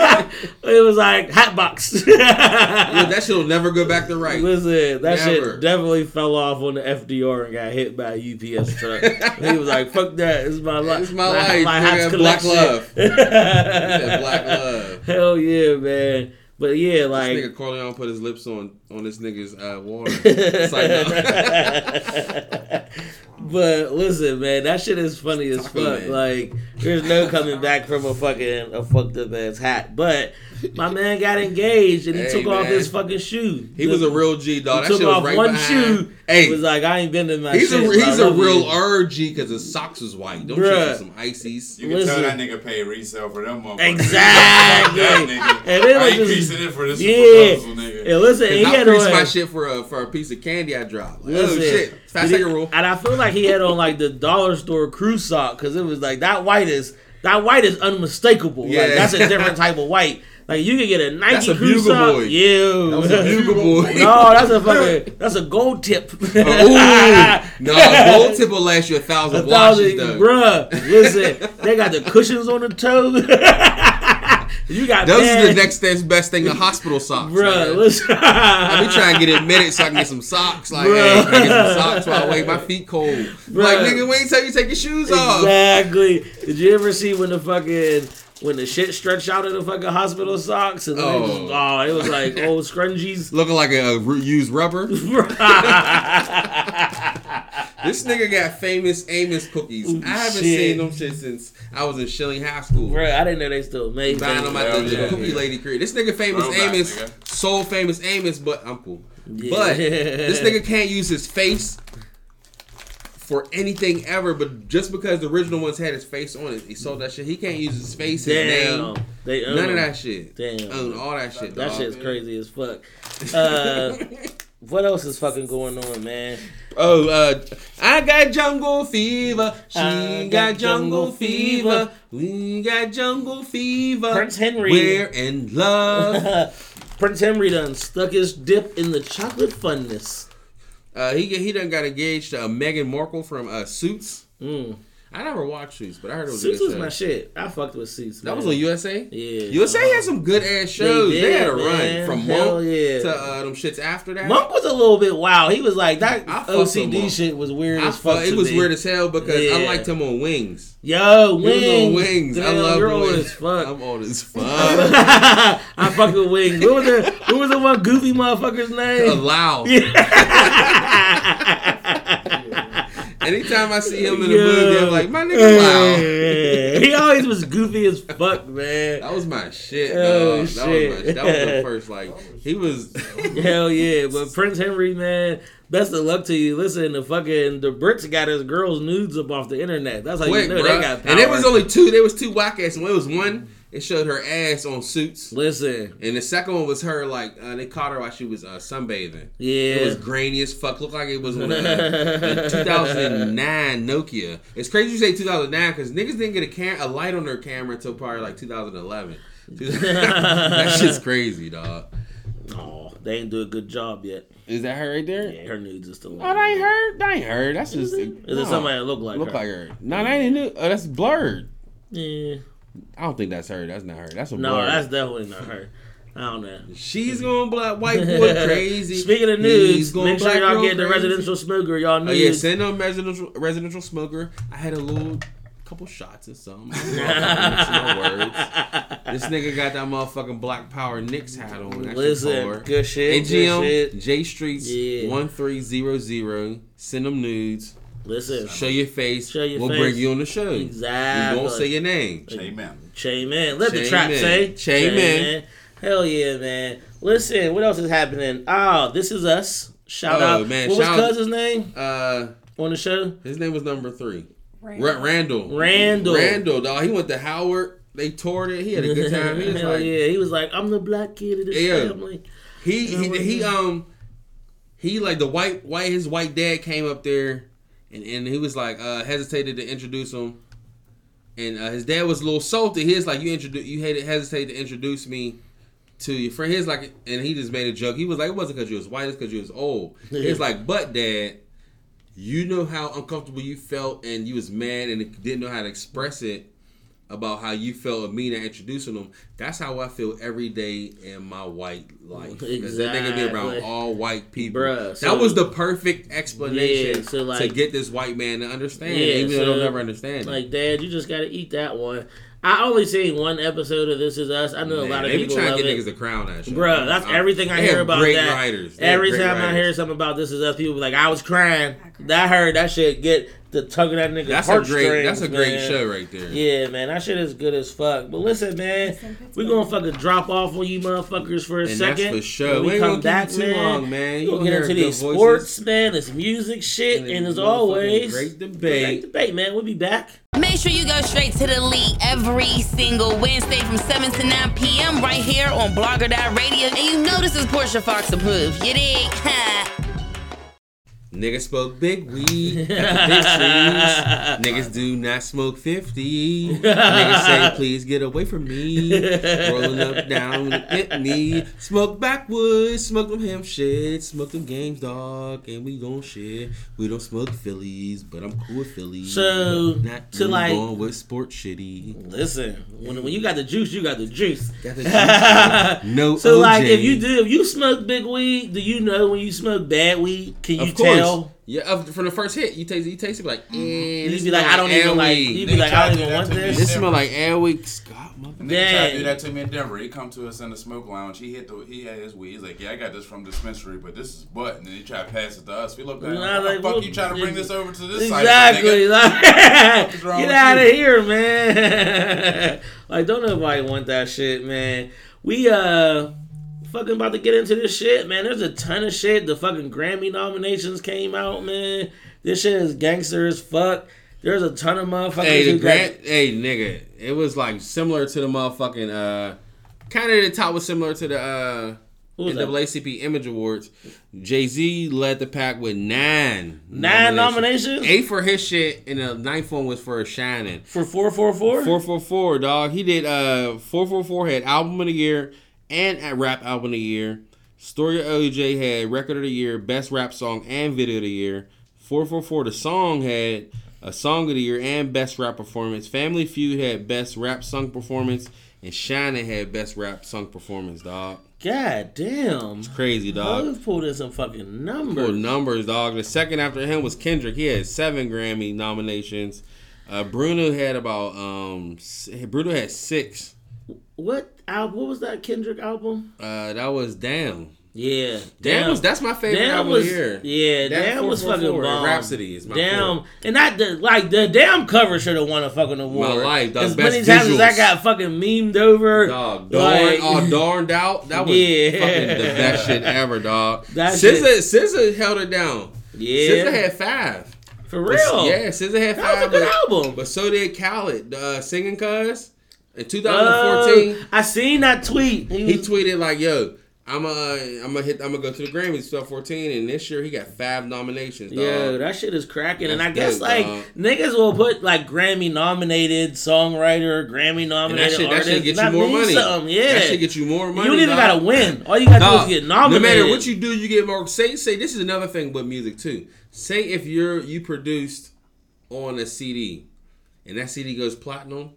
it was like hat box. Yeah, that shit will never go back to right. Listen, that Never. shit definitely fell off on the FDR and got hit by a UPS truck. he was like, "Fuck that! It's my life. It's my life, nigga. Black love. black love. Hell yeah, man! But yeah, like This nigga Corleone put his lips on on this nigga's uh, water. It's like, no. but listen, man, that shit is funny as fuck. Man. Like, there's no coming back from a fucking a fucked up ass hat. But my man got engaged and he Hey, took off his fucking shoe. he was a real G dog. He That took shit was off right one behind. shoe. Hey, was like, I ain't been in my He's shit. a he's a real. RG because his socks was white. Don't Bruh. you for some ices? You can Listen. tell that nigga paid resale for them motherfuckers. Exactly. that nigga. And then I ain't just- creasing it for this Yeah. proposal, nigga. And listen, he I had creased on my shit for a for a piece of candy I dropped. Like, oh, Listen, oh shit, fast he- second rule. And I feel like he had on like the dollar store crew sock because it was like that white is that white is unmistakable. Yeah. Like that's a different type of white. Like you can get a Nike That's a crew Bugle sock. Boy. Ew. That was a bugle boy. no, that's a fucking that's a gold tip. Uh, ooh, no, gold tip will last you a thousand A thousand, though. bruh. Listen, they got the cushions on the toe. You got Those are the next best best thing to hospital socks. Bruh, man. listen. I be trying to get admitted so I can get some socks. Like, Bruh. hey, can I get some socks while I wait my feet cold. Like, Bruh. nigga, wait until you take your shoes off. Exactly. Did you ever see when the fucking when the shit stretched out of the fucking hospital socks and Oh. was, oh, it was like old scrunchies. Looking like a, uh, used rubber. This nigga got famous Amos cookies. I haven't shit. seen them shit since I was in Schilling High School. Bro, I didn't know they still made Buying them. them at Hell the, the yeah, cookie nigga. lady crib. This nigga famous Throwback, Amos, so famous Amos, but I'm cool. Yeah. But this nigga can't use his face for anything ever. But just because the original ones had his face on it, he sold that shit. He can't use his face, his Damn. name, They own none of that shit. Damn. Own all that shit. That dog. shit's crazy as fuck. Uh, what else is fucking going on, man? Oh, uh, I got jungle fever. She got, got jungle jungle fever. fever. We got jungle fever. Prince Henry. We're in love. Prince Henry done stuck his dip in the chocolate funness. Uh, he he done got engaged to uh, Meghan Markle from uh, Suits. Mm. I never watched Suits, but I heard it was Suits was show. my shit. I fucked with Suits. That was on USA. Yeah. USA had some good ass shows. They, did, had a man. run from Hell Monk yeah. to uh, them shits after that. Monk was a little bit wild. He was like that I fucked OCD shit was weird I as fuck. fuck, it was me. weird as hell because I liked him on Wings. Yo, wings. on Wings. I Damn, love you're old Wings. as fuck. I'm old as fuck. I fuck with wings. What was the what was the one goofy motherfucker's name? Lowell. Anytime I see him in the movie, I'm like, my nigga Lowell. he always was goofy as fuck, man. That was my shit, Oh, dog. That. Was my, that was the first, like, he was. Hell yeah, but Prince Henry, man, best of luck to you. Listen, the fucking the Brits got his girls' nudes up off the internet. That's how Quick, you know they got power. And there was only two. There was two whack ass. One was one. It showed her ass on suits, Listen, and the second one was her like uh, they caught her while she was uh, sunbathing. yeah, It was grainy as fuck. Looked like it was on a, a 2009 Nokia. It's crazy you say 2009 because niggas didn't get a cam- a light on their camera until probably like 2011. that shit's crazy, dog. oh, they ain't do a good job yet. Is that her right there? Yeah, her nudes is still. Oh, that ain't her. That ain't her. That's just. Is it somebody that look like look her? like her? No, that ain't new. Oh, that's blurred. Yeah. I don't think that's her. That's not her. That's a No, blur. that's definitely not her. I don't know. She's going black white boy crazy. Speaking of He's news, going make sure black y'all girl get the crazy. residential smoker. Y'all Oh news. yeah, send them residential residential smoker. I had a little couple shots of some. no words. This nigga got that motherfucking Black Power Knicks hat on. That shit Listen, hard. good shit. Good shit. J Streets Yeah. one three zero zero. Send them nudes. Listen, Show your face. Show your we'll face. bring you on the show. Exactly. We won't say your name. Amen. Che man. Let the trap man. say. Che man. Hell yeah, man. Listen, what else is happening? Oh, this is us. Shout Oh, out. man, what was shout- cousin's name Uh, on the show? his name was number three. Right. Randall. Randall. Randall, dog. He went to Howard. They toured it. He had a good time. He was Hell like, yeah. He was like, I'm the black kid of this Yeah. family. He he he um he like the white white his white dad came up there and, and he was like uh hesitated to introduce him and uh, his dad was a little salty. He was like you introduce you had hesitated to introduce me to your friend. He was like and he just made a joke. He was like it wasn't because you was white, it's because you was old. He was like, but dad, you know how uncomfortable you felt and you was mad and didn't know how to express it about how you felt of me not introducing them. That's how I feel every day in my white life. Because that nigga be around Exactly. all white people. Bruh, so- that was the perfect explanation Yeah, so, to get this white man to understand, Yeah, even though they'll never understand. Like, it. Dad, you just gotta eat that one. I only seen one episode of This Is Us. I know a lot of they be people trying love to get it. niggas to crown that shit. Bruh, that's I- everything I hear about great that. Writers. Every great time I hear something about This Is Us, people be like, I was crying. That hurt. That shit get the tug of that nigga that's a great. That's a great man. show right there. Yeah, man, that shit is good as fuck. But listen, man, Listen, we gonna fucking drop off on you motherfuckers for a And second. that's for sure. When We we ain't come gonna back, you too man. long, man. You We'll gonna get hear into good these voices. sports, man, this music shit, And and, this as motherfucking always, great debate. Great debate, man. We'll be back. Make sure you go straight to the league every single Wednesday from 7 to 9 p.m. right here on Blogger Radio. And you know this is Portia Fox approved. You dig? Niggas smoke big weed, got the big trees. Niggas do not smoke 50. Niggas say, please get away from me. Rolling up down with me. Smoke backwoods, smoke them hemp shit, smoke them games, dog, and we don't shit. We don't smoke Phillies, but I'm cool with Phillies. So, not to really like- going with sport shitty. Listen, when, when you got the juice, you got the juice. Got the juice. No So OJ. like, if you do, if you smoke big weed, do you know when you smoke bad weed? Can you Of course. Yeah, of- from the first hit, you taste, you taste it like, eh, You this be like, smell I don't even like. Airwick. You be like, I don't even that want this. This smell like Airwick. Scott, mother. Nigga tried to Dang. do that to me in Denver. He come to us in the smoke lounge. He hit the he had his weed. He's like, yeah, I got this from dispensary, but this is butt. And then he tried to pass it to us. We looked at him. Nah, Like, like, fuck well, you trying to bring this over to this Exactly. site, nigga? Like, get out of here, man. like, don't nobody want that shit, man. We uh fucking about to get into this shit, man. There's a ton of shit. The fucking Grammy nominations came out, man. This shit is gangster as fuck. There's a ton of motherfuckers. Hey, the who got- Grant, hey, nigga, it was like similar to the motherfucking, uh, kind of the top was similar to the, uh, Who was that? NAACP Image Awards. Jay Z led the pack with nine. Nine nominations? Eight for his shit, and the ninth one was for Shining. for four four four. 444, dog. He did uh 444 had album of the year and at rap album of the year. Story of OJ had record of the year, best rap song and video of the year. 444 the song had a song of the year and best rap performance. Family Feud had best rap song performance and Shining had best rap song performance, dog. God damn. It's crazy, dog. Who's pulled in some fucking numbers? numbers, dog. The second after him was Kendrick. He had seven Grammy nominations. Uh, Bruno had about um Bruno had six. What album? What was that Kendrick album? Uh, that was Damn. Yeah, Damn, was that's my favorite Damn album was the year. yeah. That Damn was fucking 444, bomb. Rapsody is my damn, and that the like the damn cover should have won a fucking award. My life, dog. As Best many times as that got fucking memed over, Dog, darn, like- all darned out. That was Yeah. fucking the best shit ever, dog. That SZA, SZA held it down. yeah, SZA had five. for real. Yeah, SZA had that five. was a good but, album. but so did Khalid, uh, singing cuz. In Oh, 2014, I seen that tweet. He, he was, tweeted like, "Yo, I'm uh, I'm gonna hit, I'm gonna go to the Grammys 2014, and this year he got five nominations, dog. Yo, that shit is cracking, and I guess like dog. niggas will put like Grammy nominated songwriter, Grammy and nominated that shit, that artist. shit get you That more money. Something. Yeah, that shit get you more money. you don't even dog. gotta win. All you gotta Dog, do is get nominated. no matter what you do, you get more. Say, say this is another thing with music too. Say if you're you produced on a CD, and that CD goes platinum.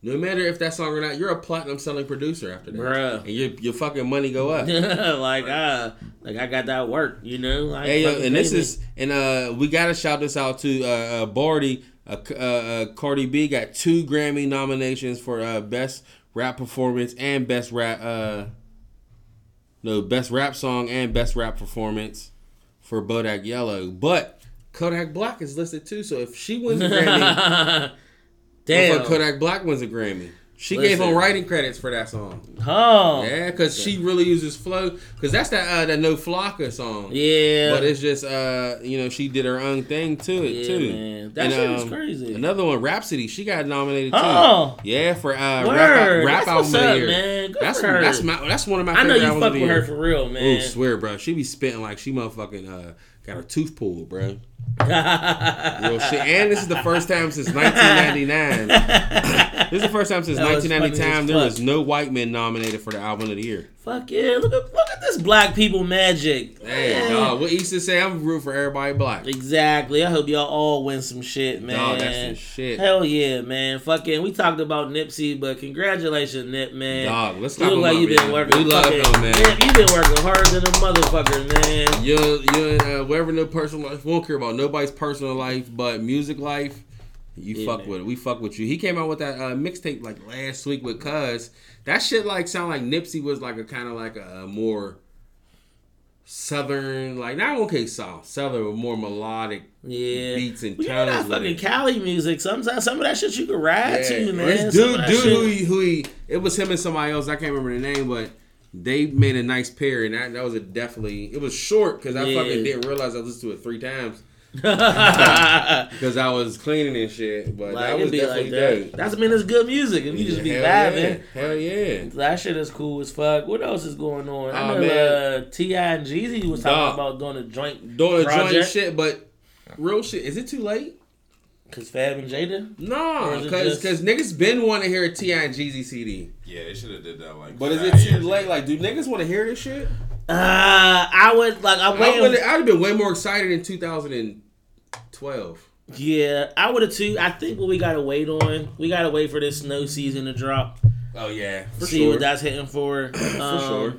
No matter if that song or not, you're a platinum selling producer after that, Bruh. and your your fucking money go up. like uh, like I got that work, you know. Like, Hey, yo, and this me. is and uh, we gotta shout this out to uh, uh Barty. Uh, uh, uh, Cardi B got two Grammy nominations for uh, best rap performance and best rap uh, no best rap song and best rap performance for Bodak Yellow. But Kodak Black is listed too. So if she wins a Grammy, damn. Kodak Black wins a Grammy. She gave Listen. him writing credits for that song. Oh, Yeah, because she really uses flow. Because that's that uh, that No Flocka song. yeah. But it's just uh you know she did her own thing to it Yeah, too. man. That And, shit is um, crazy. Another one, Rapsody, she got nominated too. Oh. yeah, for uh, Word. rap, rap album of the year. man. Good that's for her. that's my that's one of my. I know favorite you fuck with her for real, Ooh, man. swear, bro. She be spitting like she motherfucking uh got her tooth pulled, bro. Real shit. And this is the first time since 1999. this is the first time since That was 1990 time there was no white men nominated for the album of the year. Fuck yeah! Look at look at this black people magic. Hey, dog. What Issa say? I'm rooting for everybody black. Exactly. I hope y'all all win some shit, man. Dog, that's some shit. Hell yeah, man. Fucking, we talked about Nipsey, but congratulations, Nip, man. Dog, let's You talk about like you've been working. We love fucking, him, man. Nip, you've been working harder than a motherfucker, man. You, you, uh, whatever no personal life, we don't care about nobody's personal life, but music life, you Yeah, fuck man. with it. We fuck with you. He came out with that uh, mixtape like last week with Cuz. That shit like sound like Nipsey was like a kind of like a, more southern, like not okay soft, southern, but more melodic Yeah. beats and We got that tones. with fucking. Cali music. Sometimes some of that shit you can ride Yeah. to, man. Dude, dude, who he, who he, it was him and somebody else. I can't remember the name, but they made a nice pair, and that, that was a definitely. It was short because I Yeah. fucking didn't realize I listened to it three times. Like because I was cleaning and shit. But that was it'd be definitely like that. dope. That's I mean, it's good music. If you just be Hell vibing. yeah. Hell yeah. That shit is cool as fuck. What else is going on? I know man. uh, Ti and Jeezy was talking Dog. about doing a joint Doing a joint shit, but real shit. Is it too late? Cause Fab and Jada. No, is it because niggas been wanting to hear a Ti and Jeezy CD. Yeah, they should have did that like. But is it too late? Like, do niggas want to hear this shit? Uh, I would like. I'm I waiting. would. I'd have been way more excited in 2012. Yeah, I would have too. I think what we gotta wait on, we gotta wait for this snow season to drop. Oh yeah, for see sure. what that's hitting for. for sure.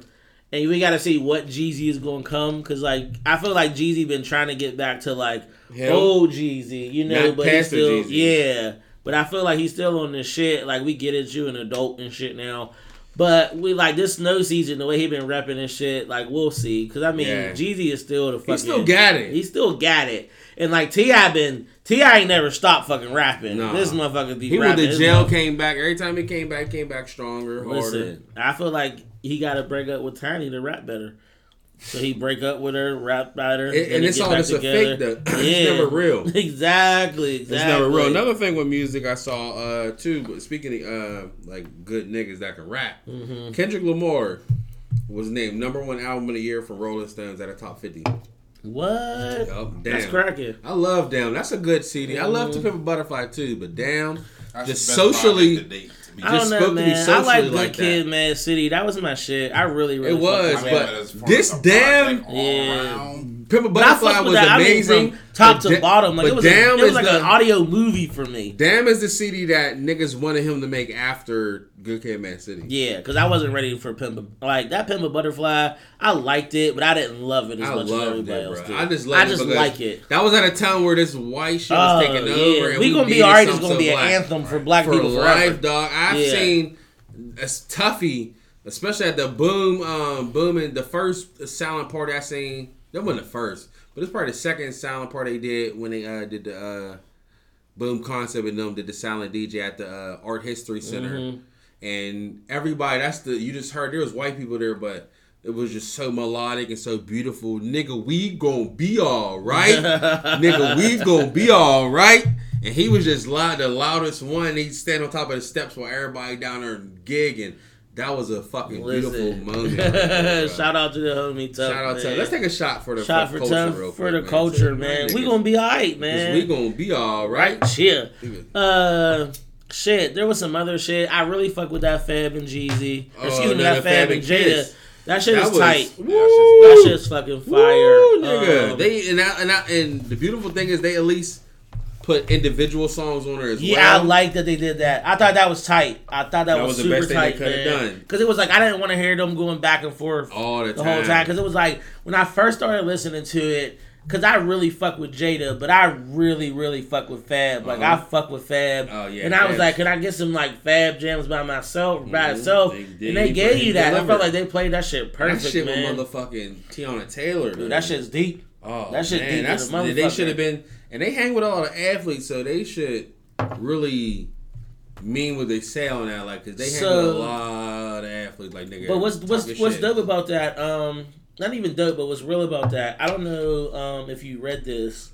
And we gotta see what Jeezy is gonna come, cause like I feel like Jeezy been trying to get back to like old Jeezy, you know, Not but he's still Jeezy. yeah. But I feel like he's still on this shit. Like we get it, you an adult and shit now. But we like this snow season, the way he been repping and shit. Like we'll see, cause I mean Yeah. Jeezy is still the fucking. He still got it. He still got it. And like Ti been Ti ain't never stopped fucking rapping. Nah. This motherfucker be He went to jail, came back. Every time he came back, came back stronger, harder. Listen, I feel like he got to break up with Tiny to rap better. So he break up with her, rap better, And- then and it's get all back just a fake, though. It's never real. exactly, exactly. It's never real. Another thing with music I saw uh too, but speaking of uh like good niggas that can rap, Mm-hmm. Kendrick Lamar was named number one album of the year for Rolling Stones at a top fifty. What? Yup, That's cracking. I love Damn. That's a good CD. I love Mm-hmm. To Pimp a Butterfly too, but Damn, That's just the best socially, project to date to me. I don't know, spoke to me man. I like socially Good like Kid, that. Mad City. That was my shit. I really, really It was, but that. as far this damn- project all Yeah. Pimp Butterfly was that. I mean, amazing. top to Da- bottom. Like it was, a, it was like the, an audio movie for me. Damn is the CD that niggas wanted him to make after Good Kid, Mad City. Yeah, because I wasn't ready for Pimp. Like that Pimp Butterfly, I liked it, but I didn't love it as I much as everybody it, else did. I just I just like it. That was at a time where this white shit was Oh, taking yeah. over. And we we gonna be alright. It's gonna be an black. anthem for black for people life, forever. dog. I've Yeah. seen a Tuffy, especially at the boom, um, booming the first silent party I seen. That wasn't the first, but it's probably the second silent part they did when they uh, did the uh, boom concept and them did the silent DJ at the uh, Art History Center, Mm-hmm. and everybody. That's the you just heard there was white people there, but. It was just so melodic and so beautiful. Nigga, we gon' be all right. Nigga, we gon' be all right. And he was just loud, the loudest one. He'd stand on top of the steps while everybody down there gigging. That was a fucking beautiful moment. right there. Shout out to the homie Tough. Shout out to. Let's take a shot for the shot for for culture tough for the culture, man. We gonna be alright, man. We gonna be all right. right. Uh, shit. There was some other shit. I really fuck with that Fab and Jeezy. Oh, excuse me, that Fab Fab and and Jada. Kiss. That shit That is was tight. woo. That shit's fucking fire. Woo, nigga. Um, they and I, and I, and the beautiful thing is they at least put individual songs on there as Yeah, well. Yeah, I like that they did that. I thought that was tight. I thought that, That was, was the super best thing they tight, done. Because it was like I didn't want to hear them going back and forth all the, the time. whole time. Because it was like when I first started listening to it. Because I really fuck with Jada, but I really, really fuck with Fab. Like Uh-huh. I fuck with Fab, Oh, yeah, and I was like, "Can I get some like Fab jams by myself, by Mhm. itself?" They and they gave you that. I felt like they played that shit perfect, that shit man. with motherfucking Teyana Taylor. Dude, man. that shit's deep. Oh, That shit man, deep that's they should have been, and they hang with all the athletes, so they should really mean what they say on that, like, cause they hang with a lot of athletes, like nigga. But what's what's what's shit. dope about that? Um, not even dope, but what's real about that? I don't know um if you read this.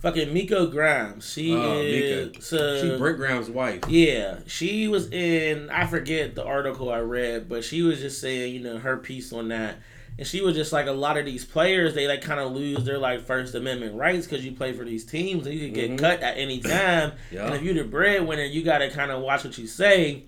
Fucking Miko Grimes. She Oh, is Mika. so She Brent Grimes' wife. yeah. She was in I forget the article I read, but she was just saying you know her piece on that. And she was just like a lot of these players, they like kind of lose their like First Amendment rights because you play for these teams and you can get Mhm. cut at any time. Yeah. And if you're the breadwinner, you got to kind of watch what you say.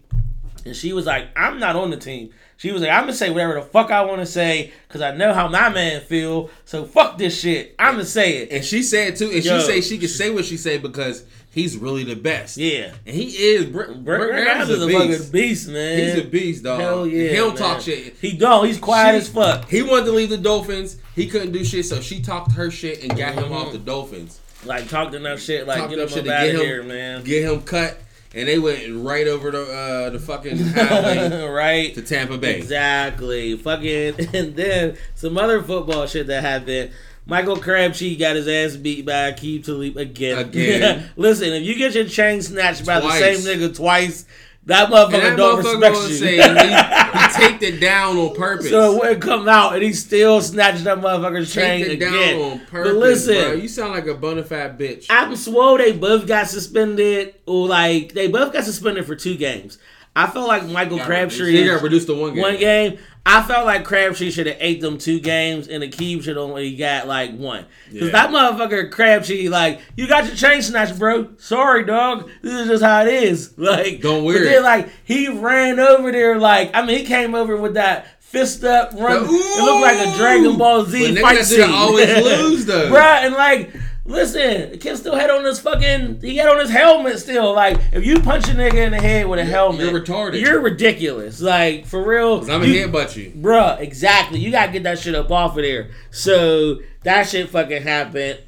And she was like, I'm not on the team. She was like, I'm gonna say whatever the fuck I want to say because I know how my man feel. So fuck this shit. I'm gonna say it. And she said too, and Yo. she say she can say what she say because he's really the best. Yeah. and he is. Brent, Brett Grimes Graham's is a beast. fucking beast, man. He's a beast, dog. Hell yeah. He don't man. talk shit. He don't. He's quiet She- as fuck. He wanted to leave the Dolphins. He couldn't do shit, so she talked her shit and got him Mhm. off the Dolphins. Like talked enough shit. Like Talked get him shit out get of him- here, man. Get him cut, and they went right over the uh, the fucking highway right. to Tampa Bay. Exactly. Fucking and then some other football shit that happened. Michael Crabtree got his ass beat by Aqib Talib again. Again. Listen, if you get your chain snatched by the same nigga twice, that motherfucker that don't motherfucker respect you. say he, he taped it down on purpose. so it wouldn't come out, and he still snatched that motherfucker's chain it down again. on purpose. but listen, bro. you sound like a bona fide bitch. I'm swole they both got suspended, or like they both got suspended for two games. I felt like Michael Got Crabtree He got reduced to one game. one game. I felt like Crabtree should have ate them two games, and Aqib should only got like one. Because Yeah. that motherfucker Crabtree, like, you got your chain snatched, bro. Sorry, dog. This is just how it is. Like, Don't but wear then, it. like, he ran over there, like, I mean, he came over with that fist up run. The- it looked like a Dragon Ball But Z nigga fight that shit scene. always lose, though. Bruh, and like, listen, the kid still had on his fucking, he had on his helmet still. Like, if you punch a nigga in the head with a helmet, you're retarded. You're ridiculous. Like, for real. 'Cause I'm a you- headbutt you. Bruh, exactly. You gotta get that shit up off of there. So that shit fucking happened.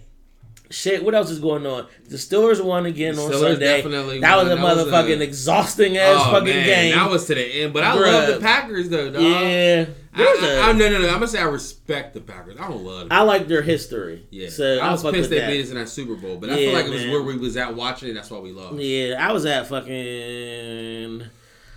Shit, what else is going on? The Steelers won again The on Steelers Sunday. that was a. That was motherfucking a- exhausting ass Oh, fucking man, game. That was to the end, but I Bruh. love the Packers though, dog. yeah. I, I, I, no, no, no. I'm gonna say I respect the Packers. I don't love them. I like their history. yeah, So I I was fuck pissed they beat us in that Super Bowl, but I Yeah, feel like it was man. where we was at watching it. That's why we lost. Yeah, I was at fucking.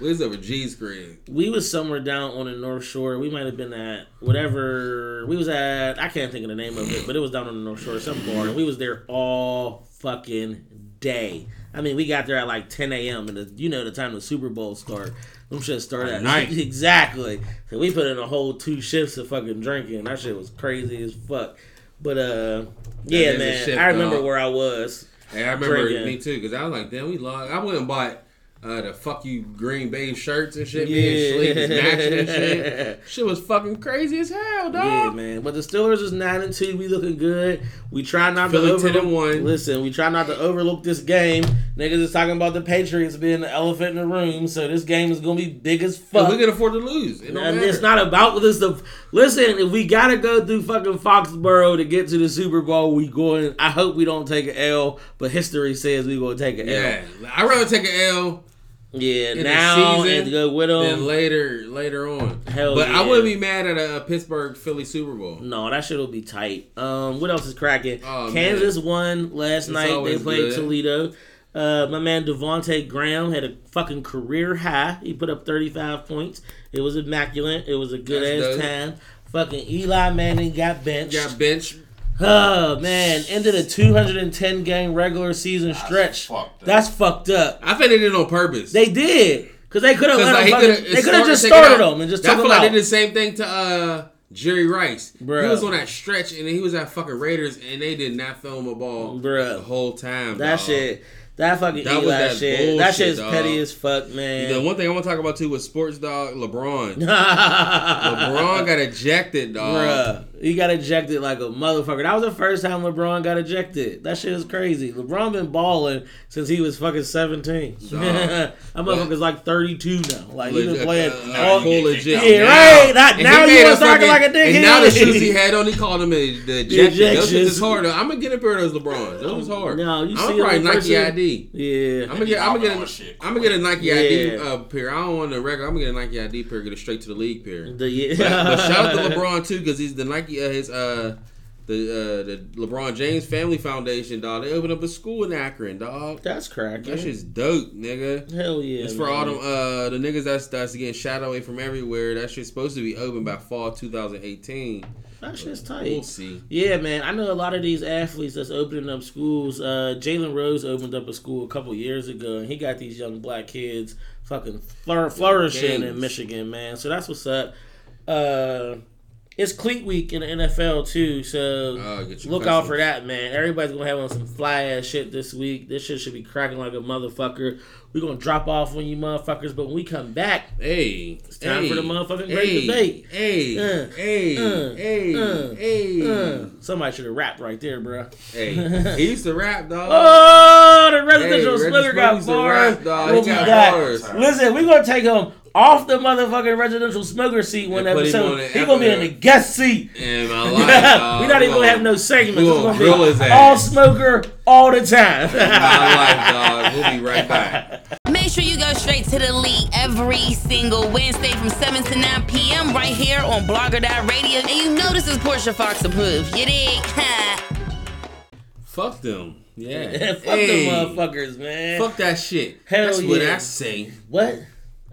We was over G screen. We was somewhere down on the North Shore. We might have been at whatever we was at. I can't think of the name of it, but it was down on the North Shore, some bar, and we was there all fucking day. I mean, we got there at like 10 a.m. and the, you know the time the Super Bowl start. Them shit started at night. exactly. So we put in a whole two shifts of fucking drinking. That shit was crazy as fuck. But uh, yeah, man, shift, I remember dog. where I was. Hey, I remember Drinking. me too, because I was like, damn, we lost. I went and bought uh, the fuck you Green Bay shirts and shit. Sleep was matching and shit. Shit was fucking crazy as hell, dog. Yeah, man. But the Steelers is nine and two. We looking good. We try not Philly to 10 overlook. and one. Listen, we try not to overlook this game. Niggas is talking about the Patriots being the elephant in the room. So this game is gonna be big as fuck. we can afford to lose. It and it's not about this. The listen, if we gotta go through fucking Foxborough to get to the Super Bowl, we going. I hope we don't take an L, but history says we gonna take an L. Yeah, I'd rather take an L Yeah, In the now season, and go with them. than later later on. Hell but I wouldn't be mad at a, Pittsburgh Philly Super Bowl. No, that shit will be tight. Um, what else is cracking? Oh, Kansas won last night. They played good. Toledo. Uh, my man Devonte Graham had a fucking career high. He put up 35 points. It was immaculate. It was a good That's ass dope. time. Fucking Eli Manning got benched. Got bench. Oh man, ended a 210 game regular season stretch. fucked up. That's fucked up. I think they did it on purpose. They did because they could have 'Cause, let like, him. he fucking- coulda- They could have just started them and just I took feel him like out. they did the same thing to uh, Jerry Rice. Bruh. He was on that stretch and then he was at fucking Raiders and they did not throw him a ball Bruh. the whole time. That dog. shit. That fucking That was Eli that shit. that bullshit, shit's dog. petty as fuck, man. The one thing I want to talk about too was sports dog LeBron. LeBron got ejected, dog. Bruh, he got ejected like a motherfucker. That was the first time LeBron got ejected. That shit is crazy. LeBron been balling since he was fucking 17. that motherfucker's like 32 now. Like, he been Legit, playing uh, all... full legit. Yeah, now. right. Not- now he you made wanna a start acting fucking- like a dickhead. And now the shoes he had on, he called him a, the ejection. Those shit is hard. I'm gonna get a pair of those LeBrons. Those is hard. No, you I'm see probably him in Nike person? ID. Yeah. I'm gonna get. I'm gonna get. A, shit, I'm gonna get a Nike ID uh, pair. I don't want the record. I'm gonna get a Nike ID pair. Get it straight to the league pair. The, yeah. But, but shout out to LeBron too, because he's the Nike. Uh, his uh, the uh, the LeBron James Family Foundation, dog. They opened up a school in Akron, dog. That's cracking. That shit's dope, nigga. Hell yeah. It's for man. all them uh the niggas that's that's getting shot away from everywhere. That shit's supposed to be open by fall 2018. That shit's tight. We'll see. Yeah, man. I know a lot of these athletes that's opening up schools. Uh, Jalen Rose opened up a school a couple years ago, and he got these young black kids fucking flour- flourishing in Michigan, man. So that's what's up. Uh, it's cleat week in the NFL too, so Uh, look out for that, man. Everybody's gonna have on some fly ass shit this week. This shit should be cracking like a motherfucker. We're gonna drop off on you motherfuckers, but when we come back, Hey, it's time hey, for the motherfucking great debate. Hey, Uh, hey, uh, hey, uh, hey, Uh, somebody should have rapped right there, bro. hey. He used to rap, dog. Oh, the residential Hey, splitter got bars. rap, dog. We'll got bars. Listen, we're gonna take him off the motherfucking residential smoker seat one And put him episode. on the He's gonna be in the guest seat. And my life, dog. We're not even gonna have no segments. we It's gonna gonna his be ass. all smoker all the time. My life, dog. We'll be right back. Make sure you go straight to the league every single Wednesday from 7 to 9 p.m. right here on Blogger.radio. And you know this is Portia Fox approved. You dig? Ha. Fuck them. Yeah. Fuck Hey, them motherfuckers, man. Fuck that shit. Hell That's what. I say. What?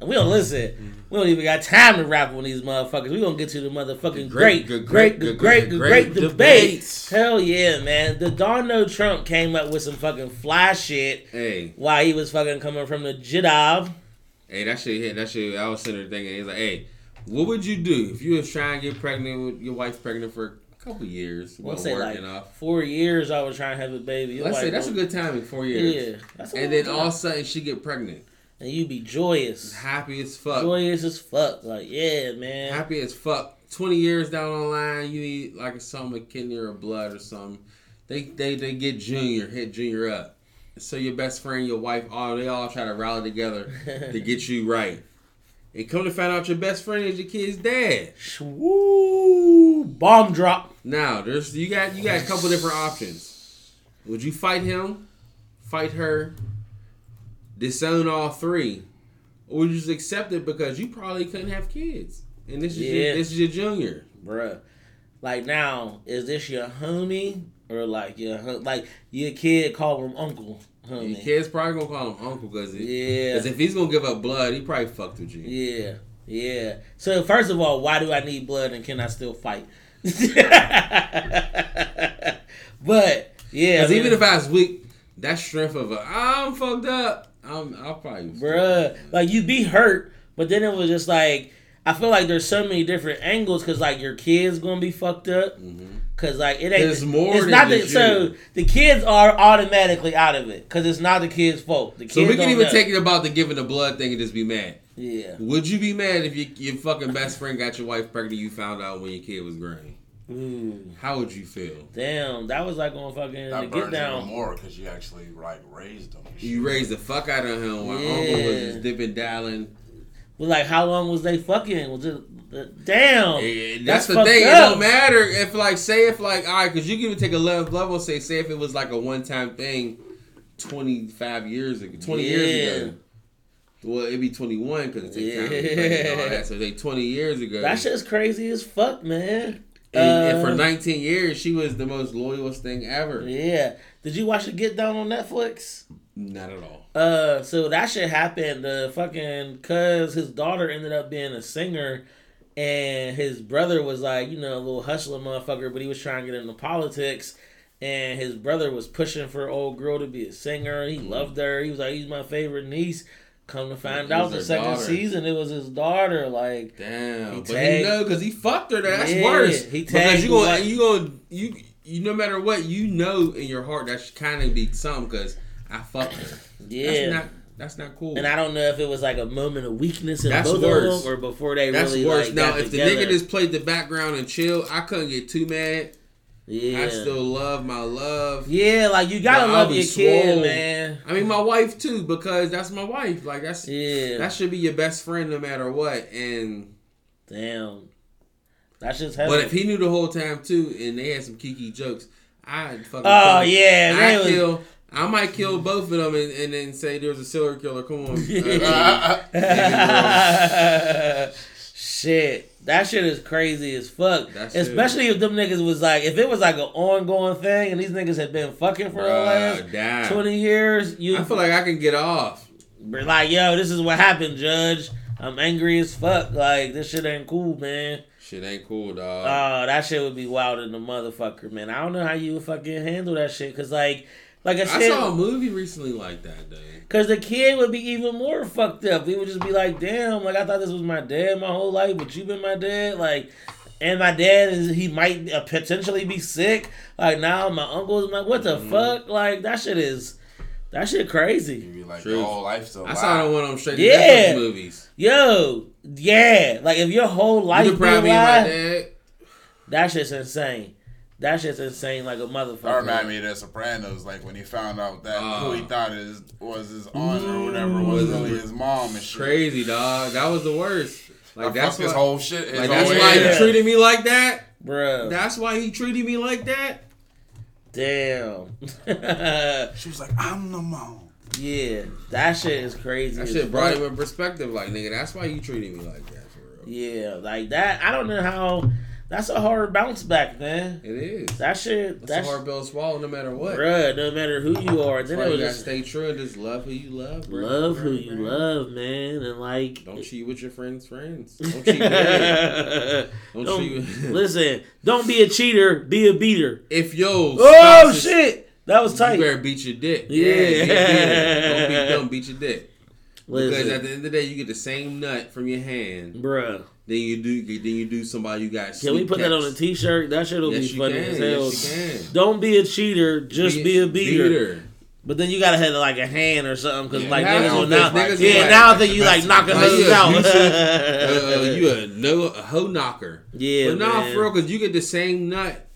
We don't listen. We don't even got time to rap on these motherfuckers. We gonna get to the motherfucking Great, great, great, great, great, great, good, great, great debates. Hell yeah, man. The Donald Trump came up with some fucking fly shit Hey, while he was fucking coming from the job. hey, that shit hit. That shit. I was sitting there thinking, he's like, hey, what would you do if you was trying to get pregnant with your wife's pregnant for a couple years? Let's say like working off. four years I was trying to have a baby. Let's like, say that's a good timing, four years. Yeah. And then all of a sudden she get pregnant, and you be joyous. happy as fuck, Joyous as fuck. Like, yeah, man. happy as fuck. Twenty years down the line, you need like a some a kidney or blood or something. They they they get junior, hit junior up. So your best friend, your wife, all they all try to rally together to get you right. And come to find out, your best friend is your kid's dad. Woo! Bomb drop. Now, there's you got you got a couple different options. Would you fight him, fight her, disown all three, or you just accept it because you probably couldn't have kids, and this is Yeah. your, this is your junior. bruh. Like now, is this your homie or like your like your kid call him uncle Your kid's probably gonna call him uncle because Yeah, because if he's gonna give up blood, he probably fucked with you. yeah, yeah. So first of all, why do I need blood and can I still fight? but yeah, Because man, even if I was weak, that strength of a I'm fucked up, I'm I'll probably bruh, like you'd be hurt, but then it was just like I feel like there's so many different angles because like your kid's gonna be fucked up. Mm-hmm. Cause like it ain't. There's more It's than not the, so the kids are automatically out of it because it's not the kids' fault. The kids So we can even know. take it about the giving the blood thing and just be mad. Yeah. Would you be mad if your, your fucking best friend got your wife pregnant? You found out when your kid was growing. Ooh, How would you feel? damn, that was like on fucking That the burns get even down. more because you actually like raised them. You raised the fuck out of him while uncle was just dipping, dialing. But like, how long was they fucking? Was it? uh, damn. And That's that's, the fucked thing. It don't matter if like say if like all right, because you can even take a level level. Say say if it was like a one time thing, twenty five years ago, twenty Yeah. years ago. Well, it'd be twenty one because it takes time to get pregnant and all that. So they twenty years ago. That shit's crazy as fuck, man. And, and for Uh, 19 years, she was the most loyalest thing ever. Yeah. Did you watch the Get Down on Netflix? Not at all. Uh, so that shit happened. The fucking cuz his daughter ended up being a singer, and his brother was like, you know, a little hustler motherfucker, but he was trying to get into politics. And his brother was pushing for old girl to be a singer. He loved her. He was like, he's my favorite niece. Come to find. Out, the second daughter. season, it was his daughter. Like, Damn, He but he tagged- know because he fucked her. That's Yeah, worse. he because tagged you gonna you gonna you you no matter what you know in your heart that should kind of be something because I fucked her. yeah. That's not that's not cool. and I don't know if it was like a moment of weakness in That's both worse. of them, or before they that's really worse. like now, if together. the nigga just played the background and chill, I couldn't get too mad. Yeah, I still love my love. yeah, like you gotta love your kid, man. I mean, my wife too because that's my wife. Like that's Yeah, that should be your best friend no matter what. And damn, that's just heavy. but if he knew the whole time too, and they had some kiki jokes, I'd fucking. oh yeah, I was- kill. I might kill both of them and, and then say there was a serial killer. Come on, Uh, shit, that shit is crazy as fuck. That shit- Especially if them niggas was like, if it was like an ongoing thing, and these niggas had been fucking for the last damn. twenty years, you I feel like I can get off. like, yo, this is what happened, Judge. I'm angry as fuck. Like this shit ain't cool, man. Shit ain't cool, dog. Oh, that shit would be wild in the motherfucker, man. I don't know how you would fucking handle that shit, cause like, like I I said, saw a movie recently like that, dude. Cause the kid would be even more fucked up. He would just be like, "Damn, like I thought this was my dad my whole life, but you've been my dad." Like, and my dad is he might uh, potentially be sick. Like now my uncle is like, "What the Mm-hmm. fuck?" Like that shit is that shit You crazy. be like True. your whole life still. I saw alive. one of them straight to Yeah. Movies. Yo, yeah, like if your whole life You been deprive me of my dad. that shit's insane. That shit's insane, like a motherfucker. That reminded me of The Sopranos, like when he found out that ah. who he thought is was his aunt or whatever was really his mom and shit. Crazy, dog. That was the worst. Like Like that's fucked his whole shit. His like whole that's why yeah. he treated me like that. Bruh. That's why he treated me like that. Damn. She was like, "I'm the mom." yeah, that shit is crazy. That as shit brought fuck. him in perspective. Like nigga, that's why you treated me like that for real. Yeah, like that. I don't know how. That's a hard bounce back, man. It is. That shit, That's that's a hard bill swallow, no matter what. bruh. No matter who you are, then it you was gotta just stay true and just love who you love. bro. love who Right, you love, man, and like. Don't cheat with your friends' friends. Don't cheat. period. Don't, Don't- cheat. listen, don't be a cheater, be a beater. if yo, Oh shit, that was You tight. better beat your dick. Yeah. a beater. Don't be dumb. Beat your dick. Because at the end of the day, you get the same nut from your hand. bruh. Then you do. Then you do somebody you got. Can we put that on a t-shirt? That shit'll Yes, be funny can. as hell. Yes. Don't be a cheater, just be, a beater. But then you gotta have like a hand or something, cause Yeah, like niggas will now, niggas yeah, like- now I think you like knocking Like, hoes you out. Uh, uh, you a no a hoe knocker. yeah, but nah, man. for real, because you get the same nut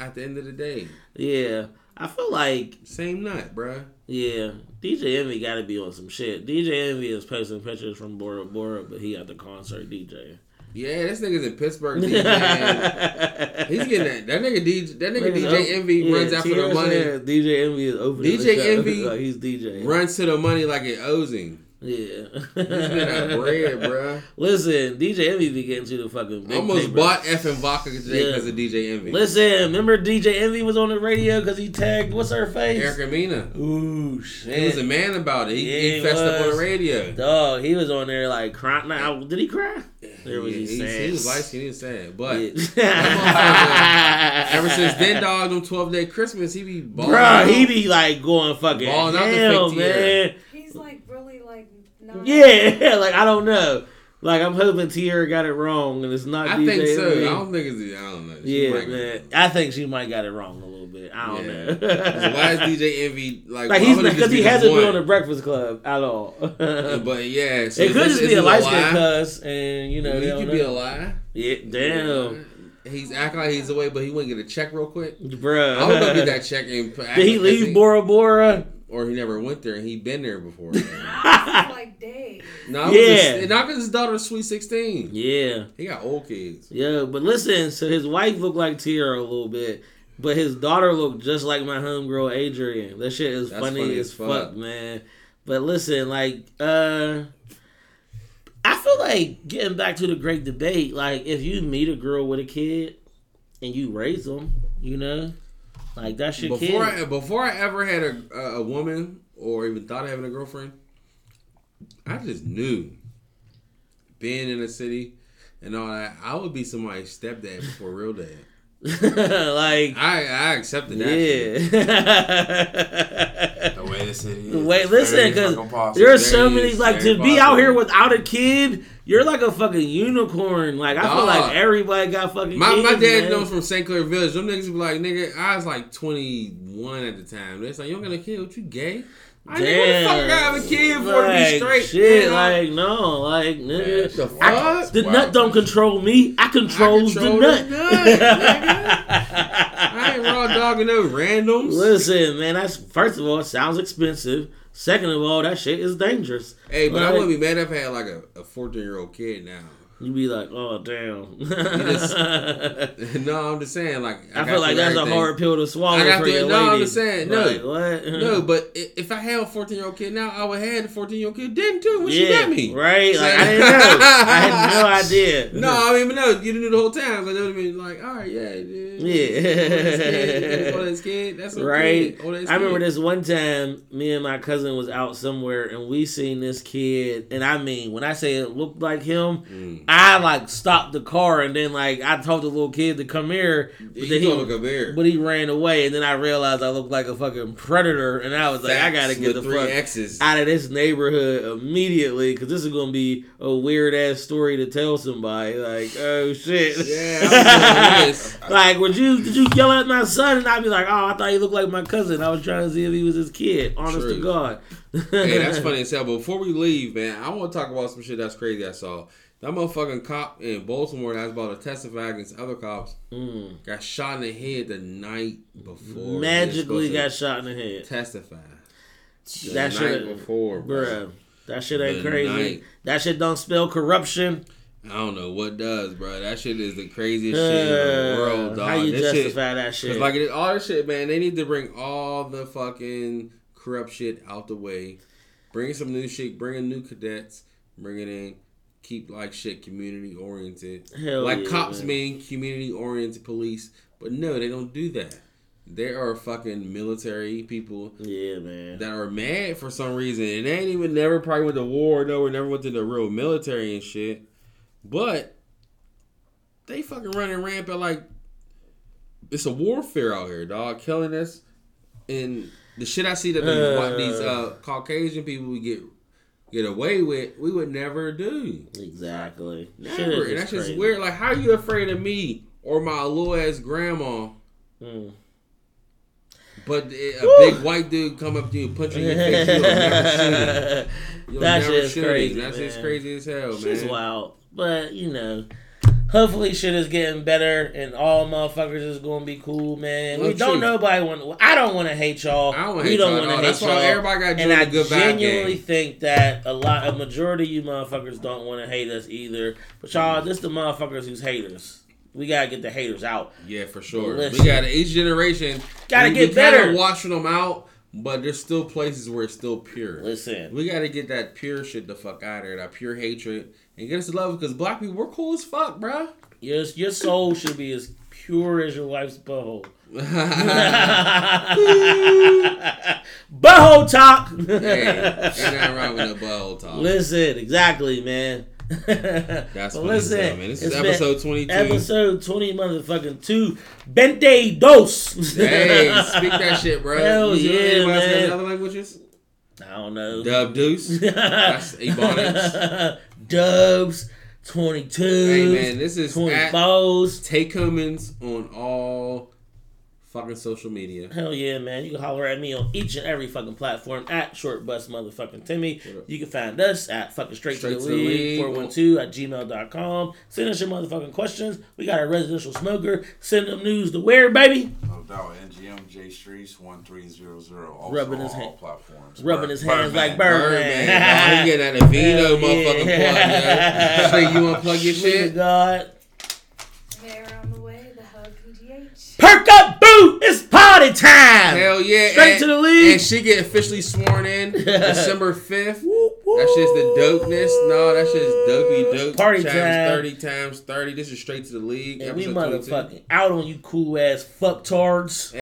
at the end of the day. yeah. I feel like Same nut, bruh. Yeah, DJ Envy got to be on some shit. DJ Envy is posting pictures from Bora Bora, but he at the concert DJ. Yeah, this nigga's in Pittsburgh. He's getting that. That nigga DJ. That nigga Niggas DJ op- oh, Envy yeah, runs after the money. DJ Envy is over. DJ. Envy like he's DJ. Runs to the money like it owes him. Yeah. He's getting that bread, bruh. Listen, DJ Envy be getting to the fucking big Almost paper. bought Effen vodka today Yeah. because of DJ Envy. Listen, remember DJ Envy was on the radio because he tagged what's her face? Erica Mena. Ooh shit. He was a man about it. He, Yeah, he fessed up on the radio. Dog, he was on there like crying. Now, did he cry? There was Yeah, he sad. he was light skinned, he was sad. But Yeah. ever since then, dog, them 12 day Christmas, he be balling. Bro, he be like going fucking Balling out the hell, fake man. Tierra. He's like not. Yeah, like I don't know. Like I'm hoping Tierra got it wrong and it's not. I DJ think so. Envy. I don't think it's. I don't know. She Yeah, might- man. I think she might got it wrong a little bit. I don't Yeah. know. Why is DJ Envy like? like he's because he be hasn't this been on the Breakfast Club at all. it But yeah, so could this just be a light skin lie. cuss, and you know he could know. be a lie. Yeah, damn, He's acting like he's away, but he wouldn't get a check real quick. bruh. I would go get that check and put- Did he act- leave Bora Bora? Or he never went there and he been there before. like Dave. no, Yeah. yeah, not because his daughter's sweet sixteen. yeah, He got old kids. yeah. But listen, so his wife looked like Tierra a little bit, but his daughter looked just like my homegirl Adrian. That shit is That's funny, funny as as fuck. fuck. man. But listen, like, uh. I feel like getting back to the great debate, like if you meet a girl with a kid and you raise them, you know, like that's your Before kid. I, before I ever had a, a a woman or even thought of having a girlfriend, I just knew being in the city and all that, I would be somebody's stepdad before real dad. like, I I accepted that. yeah. The way the city is. Wait, listen, because there are so Very- many like very to be out here without a kid. You're like a fucking unicorn. Like I feel like everybody got fucking. My, kids, my dad knows from St. Clair Village. Them niggas be like, nigga, I was like 21 at the time. They're like, you don't got a kid? What you gay? I nigga, what the fuck I gotta have a kid for to be straight? Shit, man? like no, like nigga. The I- fuck? the Wow. nut don't control me. I controls control the the nut. nut, I ain't raw dogging no randoms. Listen, man. That's first of all, it sounds expensive. Second of all, that shit is dangerous. Hey, but I wouldn't be mad if I had like a, a 14 year old kid now. You be like, oh damn. just- no, I'm just saying, like, I got feel like that's a hard pill to swallow I got for through- your no, I'm just saying, no. Like, what? No, but if I had a 14 year old kid now, I would have had a 14 year old kid then too when she yeah, met me. right? Like I didn't know. I had no idea. No, I mean, but no, you knew the whole time. But they would have been like, all right, yeah, yeah. Oh, this kid, that's okay. right? Oh, that's I remember this one time, me and my cousin was out somewhere, and we seen this kid, and I mean, when I say it looked like him, Mm. I like stopped the car, and then like I told the little kid to come here, but He then he, to come here. but he ran away, and then I realized I looked like a fucking predator, and I was like, I gotta get the fuck X's. out of this neighborhood immediately because this is gonna be a weird ass story to tell somebody. Like, oh shit. Yeah, I was doing this. like, would you did you yell at my son and I'd be like, oh, I thought he looked like my cousin. I was trying to see if he was his kid. Honest to God. hey, that's funny as hell. But before we leave, man, I want to talk about some shit that's crazy I saw. That motherfucking cop in Baltimore that's about to testify against other cops Mm. got shot in the head the night before. Magically got shot in the head. testify. The That night shit, before, bro. bruh. That shit ain't The crazy. night. That shit don't spell corruption. I don't know what does, bro. That shit is the craziest shit in the world, Uh, dog. How you This shit- justify that shit? Like all this shit, man. They need to bring all the fucking corrupt shit out the way. Bring some new shit. Bring in new cadets. Bring it in. Keep like shit community oriented. Hell like yeah, cops man. mean community oriented police, but no, they don't do that. There are fucking military people Yeah, man. that are mad for some reason, and they ain't even never probably went to war, no, or never went to the real military and shit. But they fucking running rampant like it's a warfare out here, dog, killing us. And the shit I see that these, Uh. these uh, Caucasian people we get get away with, we would never do. Exactly. Never. And that's just weird. Like, how are you afraid of me or my little ass grandma? Mm. But a Woo. big white dude come up to you punch you in your face, you'll never shoot him. You'll That never shit's shoot crazy, him. That's just crazy as hell, man. wild. But, you know, hopefully shit is getting better and all motherfuckers is going to be cool, man. we don't true. nobody want I don't want to hate y'all. I don't wanna we hate don't y'all want to hate That's why y'all. everybody gotta and I good genuinely gang. think that a lot, a majority of you motherfuckers don't want to hate us either. But y'all, this the motherfuckers who's haters. We gotta get the haters out. Yeah, for sure. Listen. We got each generation. Gotta we, get we better. washing them out, but there's still places where it's still pure. Listen, We gotta get that pure shit the fuck out of there, that pure hatred, and get us to love because black people we're cool as fuck, bruh. your your soul should be as pure as your wife's butthole. butthole talk. hey, ain't nothing wrong with the butthole talk. Listen, exactly, man. That's what as hell, man. This is episode 22. Episode twenty, motherfucking two. Bente dos. hey, speak that shit, bro. Hell you yeah, anybody else got man. other languages? I don't know. Dub deuce. That's Ebonics. Dubs. Twenty two. Hey man, this is Twenty at. Take Cummins on all fucking social media. Hell yeah, man. You can holler at me on each and every fucking platform at Short Bus Motherfucking Timmy. You can find us at fucking straight, Straight to to the the league, league. 412 at gmail.com. Send us your motherfucking questions. We got a residential smoker. Send them news to where, baby? No doubt. NGM J Streets one three zero zero. Also Rubbing his on all hand- platforms. Rubbing Bird- his hands Birdman. like Birdman. Birdman, dog. He getting that Vito Hell motherfucking yeah. plug, yo. Say you unplug your shit? God. They're on the way, the Hug PGH. Perk up, boo! It's party time! Hell yeah. Straight and, to the league. And she get officially sworn in December 5th. That shit's the dopeness. No, that shit's dopey dope. Party times time. 30 times 30. This is straight to the league. And we episode 22. motherfucking out on you cool ass fucktards.